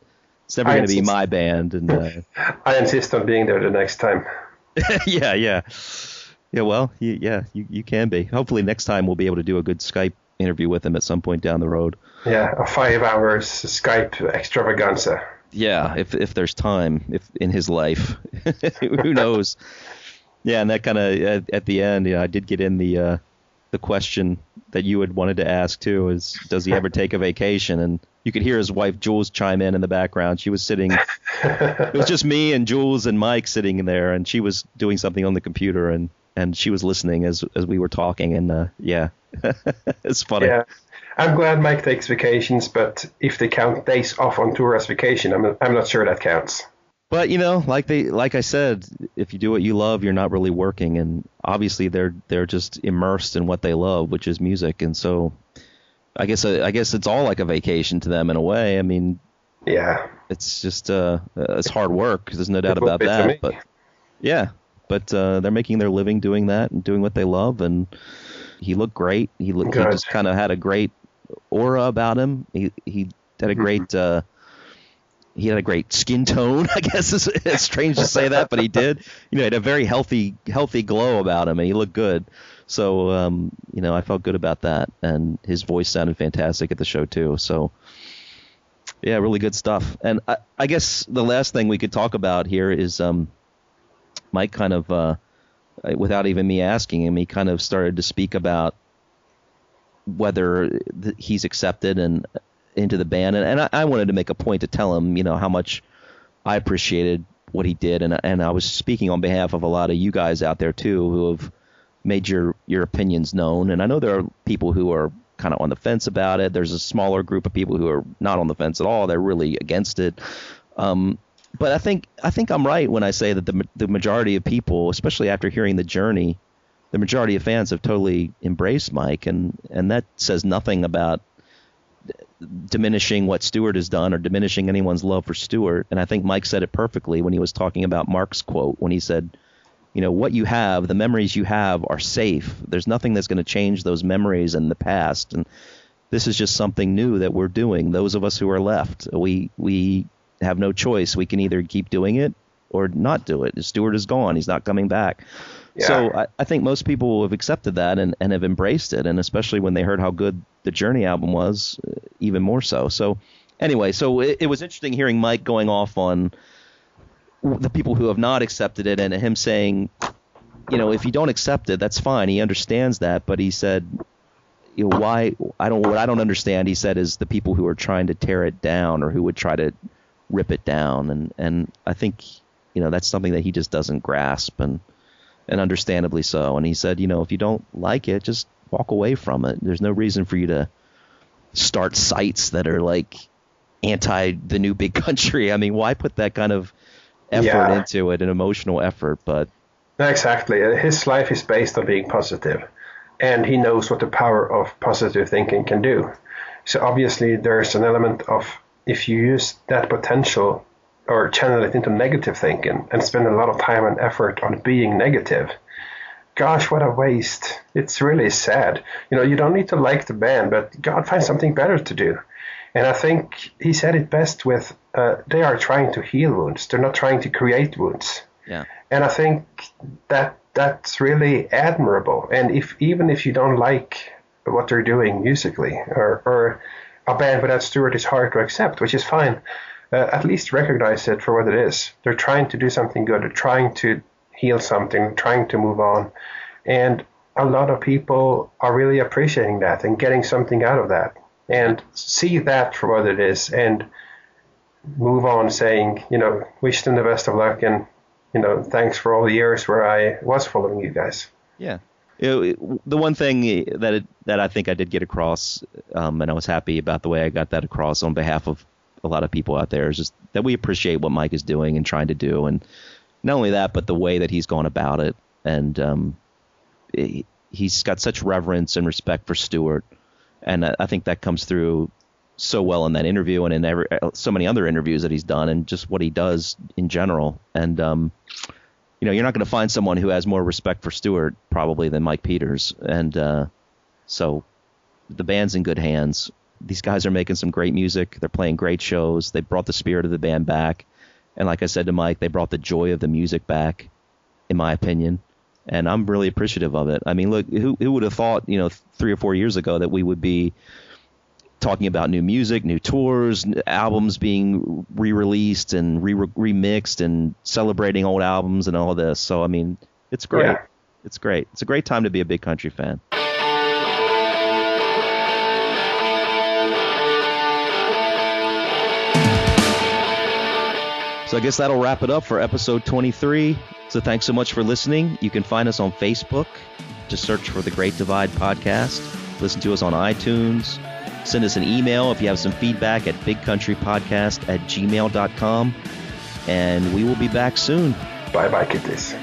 It's never going to be my band, and uh, <laughs> I insist on being there the next time. <laughs> yeah, yeah, yeah. Well, you, yeah, you you can be. Hopefully, next time we'll be able to do a good Skype interview with him at some point down the road. Yeah, a five hours Skype extravaganza. Yeah, if if there's time, if in his life, <laughs> who knows? Yeah, and that kind of at, at the end, yeah, I did get in the uh, the question that you had wanted to ask too: is does he ever <laughs> take a vacation? And you could hear his wife Jules chime in in the background. She was sitting. it was just me and Jules and Mike sitting in there, and she was doing something on the computer, and and she was listening as as we were talking, and uh, yeah, <laughs> it's funny. Yeah. I'm glad Mike takes vacations, but if they count days off on tour as vacation, I'm I'm not sure that counts. But you know, like they, like I said, if you do what you love, you're not really working, and obviously they're they're just immersed in what they love, which is music, and so I guess I guess it's all like a vacation to them in a way. I mean, Yeah, it's just uh, it's hard work. There's no doubt about be to me. that. But yeah, but uh, they're making their living doing that and doing what they love. And he looked great. He looked, he just kind of had a great aura about him. He he had a great. Uh, he had a great skin tone, <laughs> I guess it's, it's strange to say that, but he did. You know, he had a very healthy, healthy glow about him, and he looked good. So, um, you know, I felt good about that, and his voice sounded fantastic at the show too. So, yeah, really good stuff. And I, I guess the last thing we could talk about here is um, Mike kind of, uh, without even me asking him, he kind of started to speak about whether th- he's accepted and into the band. And, and I, I wanted to make a point to tell him, you know, how much I appreciated what he did. And, and I was speaking on behalf of a lot of you guys out there too who have made your, your opinions known. And I know there are people who are kind of on the fence about it. There's a smaller group of people who are not on the fence at all. They're really against it. Um, but I think I think I'm right when I say that the the majority of people, especially after hearing the journey, the majority of fans have totally embraced Mike, and and that says nothing about diminishing what Stuart has done or diminishing anyone's love for Stuart. And I think Mike said it perfectly when he was talking about Mark's quote when he said, you know, what you have, the memories you have are safe. There's nothing that's going to change those memories in the past. And this is just something new that we're doing. Those of us who are left, we we have no choice. We can either keep doing it or not do it. Stuart is gone. He's not coming back. So I, I think most people have accepted that and, and have embraced it, and especially when they heard how good the Journey album was, uh, even more so. So anyway, so it, it was interesting hearing Mike going off on the people who have not accepted it and him saying, you know, if you don't accept it, that's fine. He understands that, but he said, you know, why I don't what I don't understand. He said is the people who are trying to tear it down or who would try to rip it down, and and I think you know that's something that he just doesn't grasp and and understandably so. And he said, you know, if you don't like it, just walk away from it. There's no reason for you to start sites that are like anti the new big <laughs> country. I mean, why put that kind of effort Yeah. into it, an emotional effort? But No, exactly. Uh, His life is based on being positive, and he knows what the power of positive thinking can do. So obviously, there's an element of if you use that potential or channel it into negative thinking and spend a lot of time and effort on being negative. Gosh, what a waste. It's really sad. You know, you don't need to like the band, but God, find something better to do. And I think he said it best with uh, they are trying to heal wounds, they're not trying to create wounds yeah, and I think that that's really admirable. And if even if you don't like what they're doing musically, or, or a band without Stuart is hard to accept, which is fine. Uh, at least recognize it for what it is. They're trying to do something good. They're trying to heal something. Trying to move on, and a lot of people are really appreciating that and getting something out of that. And see that for what it is, and move on, saying, you know, wish them the best of luck and you know, thanks for all the years where I was following you guys. Yeah. It- the one thing that it, that I think I did get across, um, and I was happy about the way I got that across on behalf of a lot of people out there, is just that we appreciate what Mike is doing and trying to do, and not only that, but the way that he's gone about it, and um, he- he's got such reverence and respect for Stuart, and I I think that comes through so well in that interview and in every so many other interviews that he's done, and just what he does in general, and um, you know, you're not going to find someone who has more respect for Stuart probably than Mike Peters. And uh, so the band's in good hands. These guys are making some great music. They're playing great shows. They brought the spirit of the band back. And like I said to Mike, they brought the joy of the music back, in my opinion. And I'm really appreciative of it. I mean, look, who, who would have thought, you know, three or four years ago that we would be talking about new music, new tours, albums being re-released and re- remixed and celebrating old albums and all of this. So I mean, it's great. Yeah. It's great. It's a great time to be a big country fan. So I guess that'll wrap it up for episode 23. So thanks so much for listening. You can find us on Facebook. Just search for the Great Divide Podcast. Listen to us on iTunes, Send us an email if you have some feedback at bigcountrypodcast at gmail.com. And we will be back soon. Bye bye, kitties.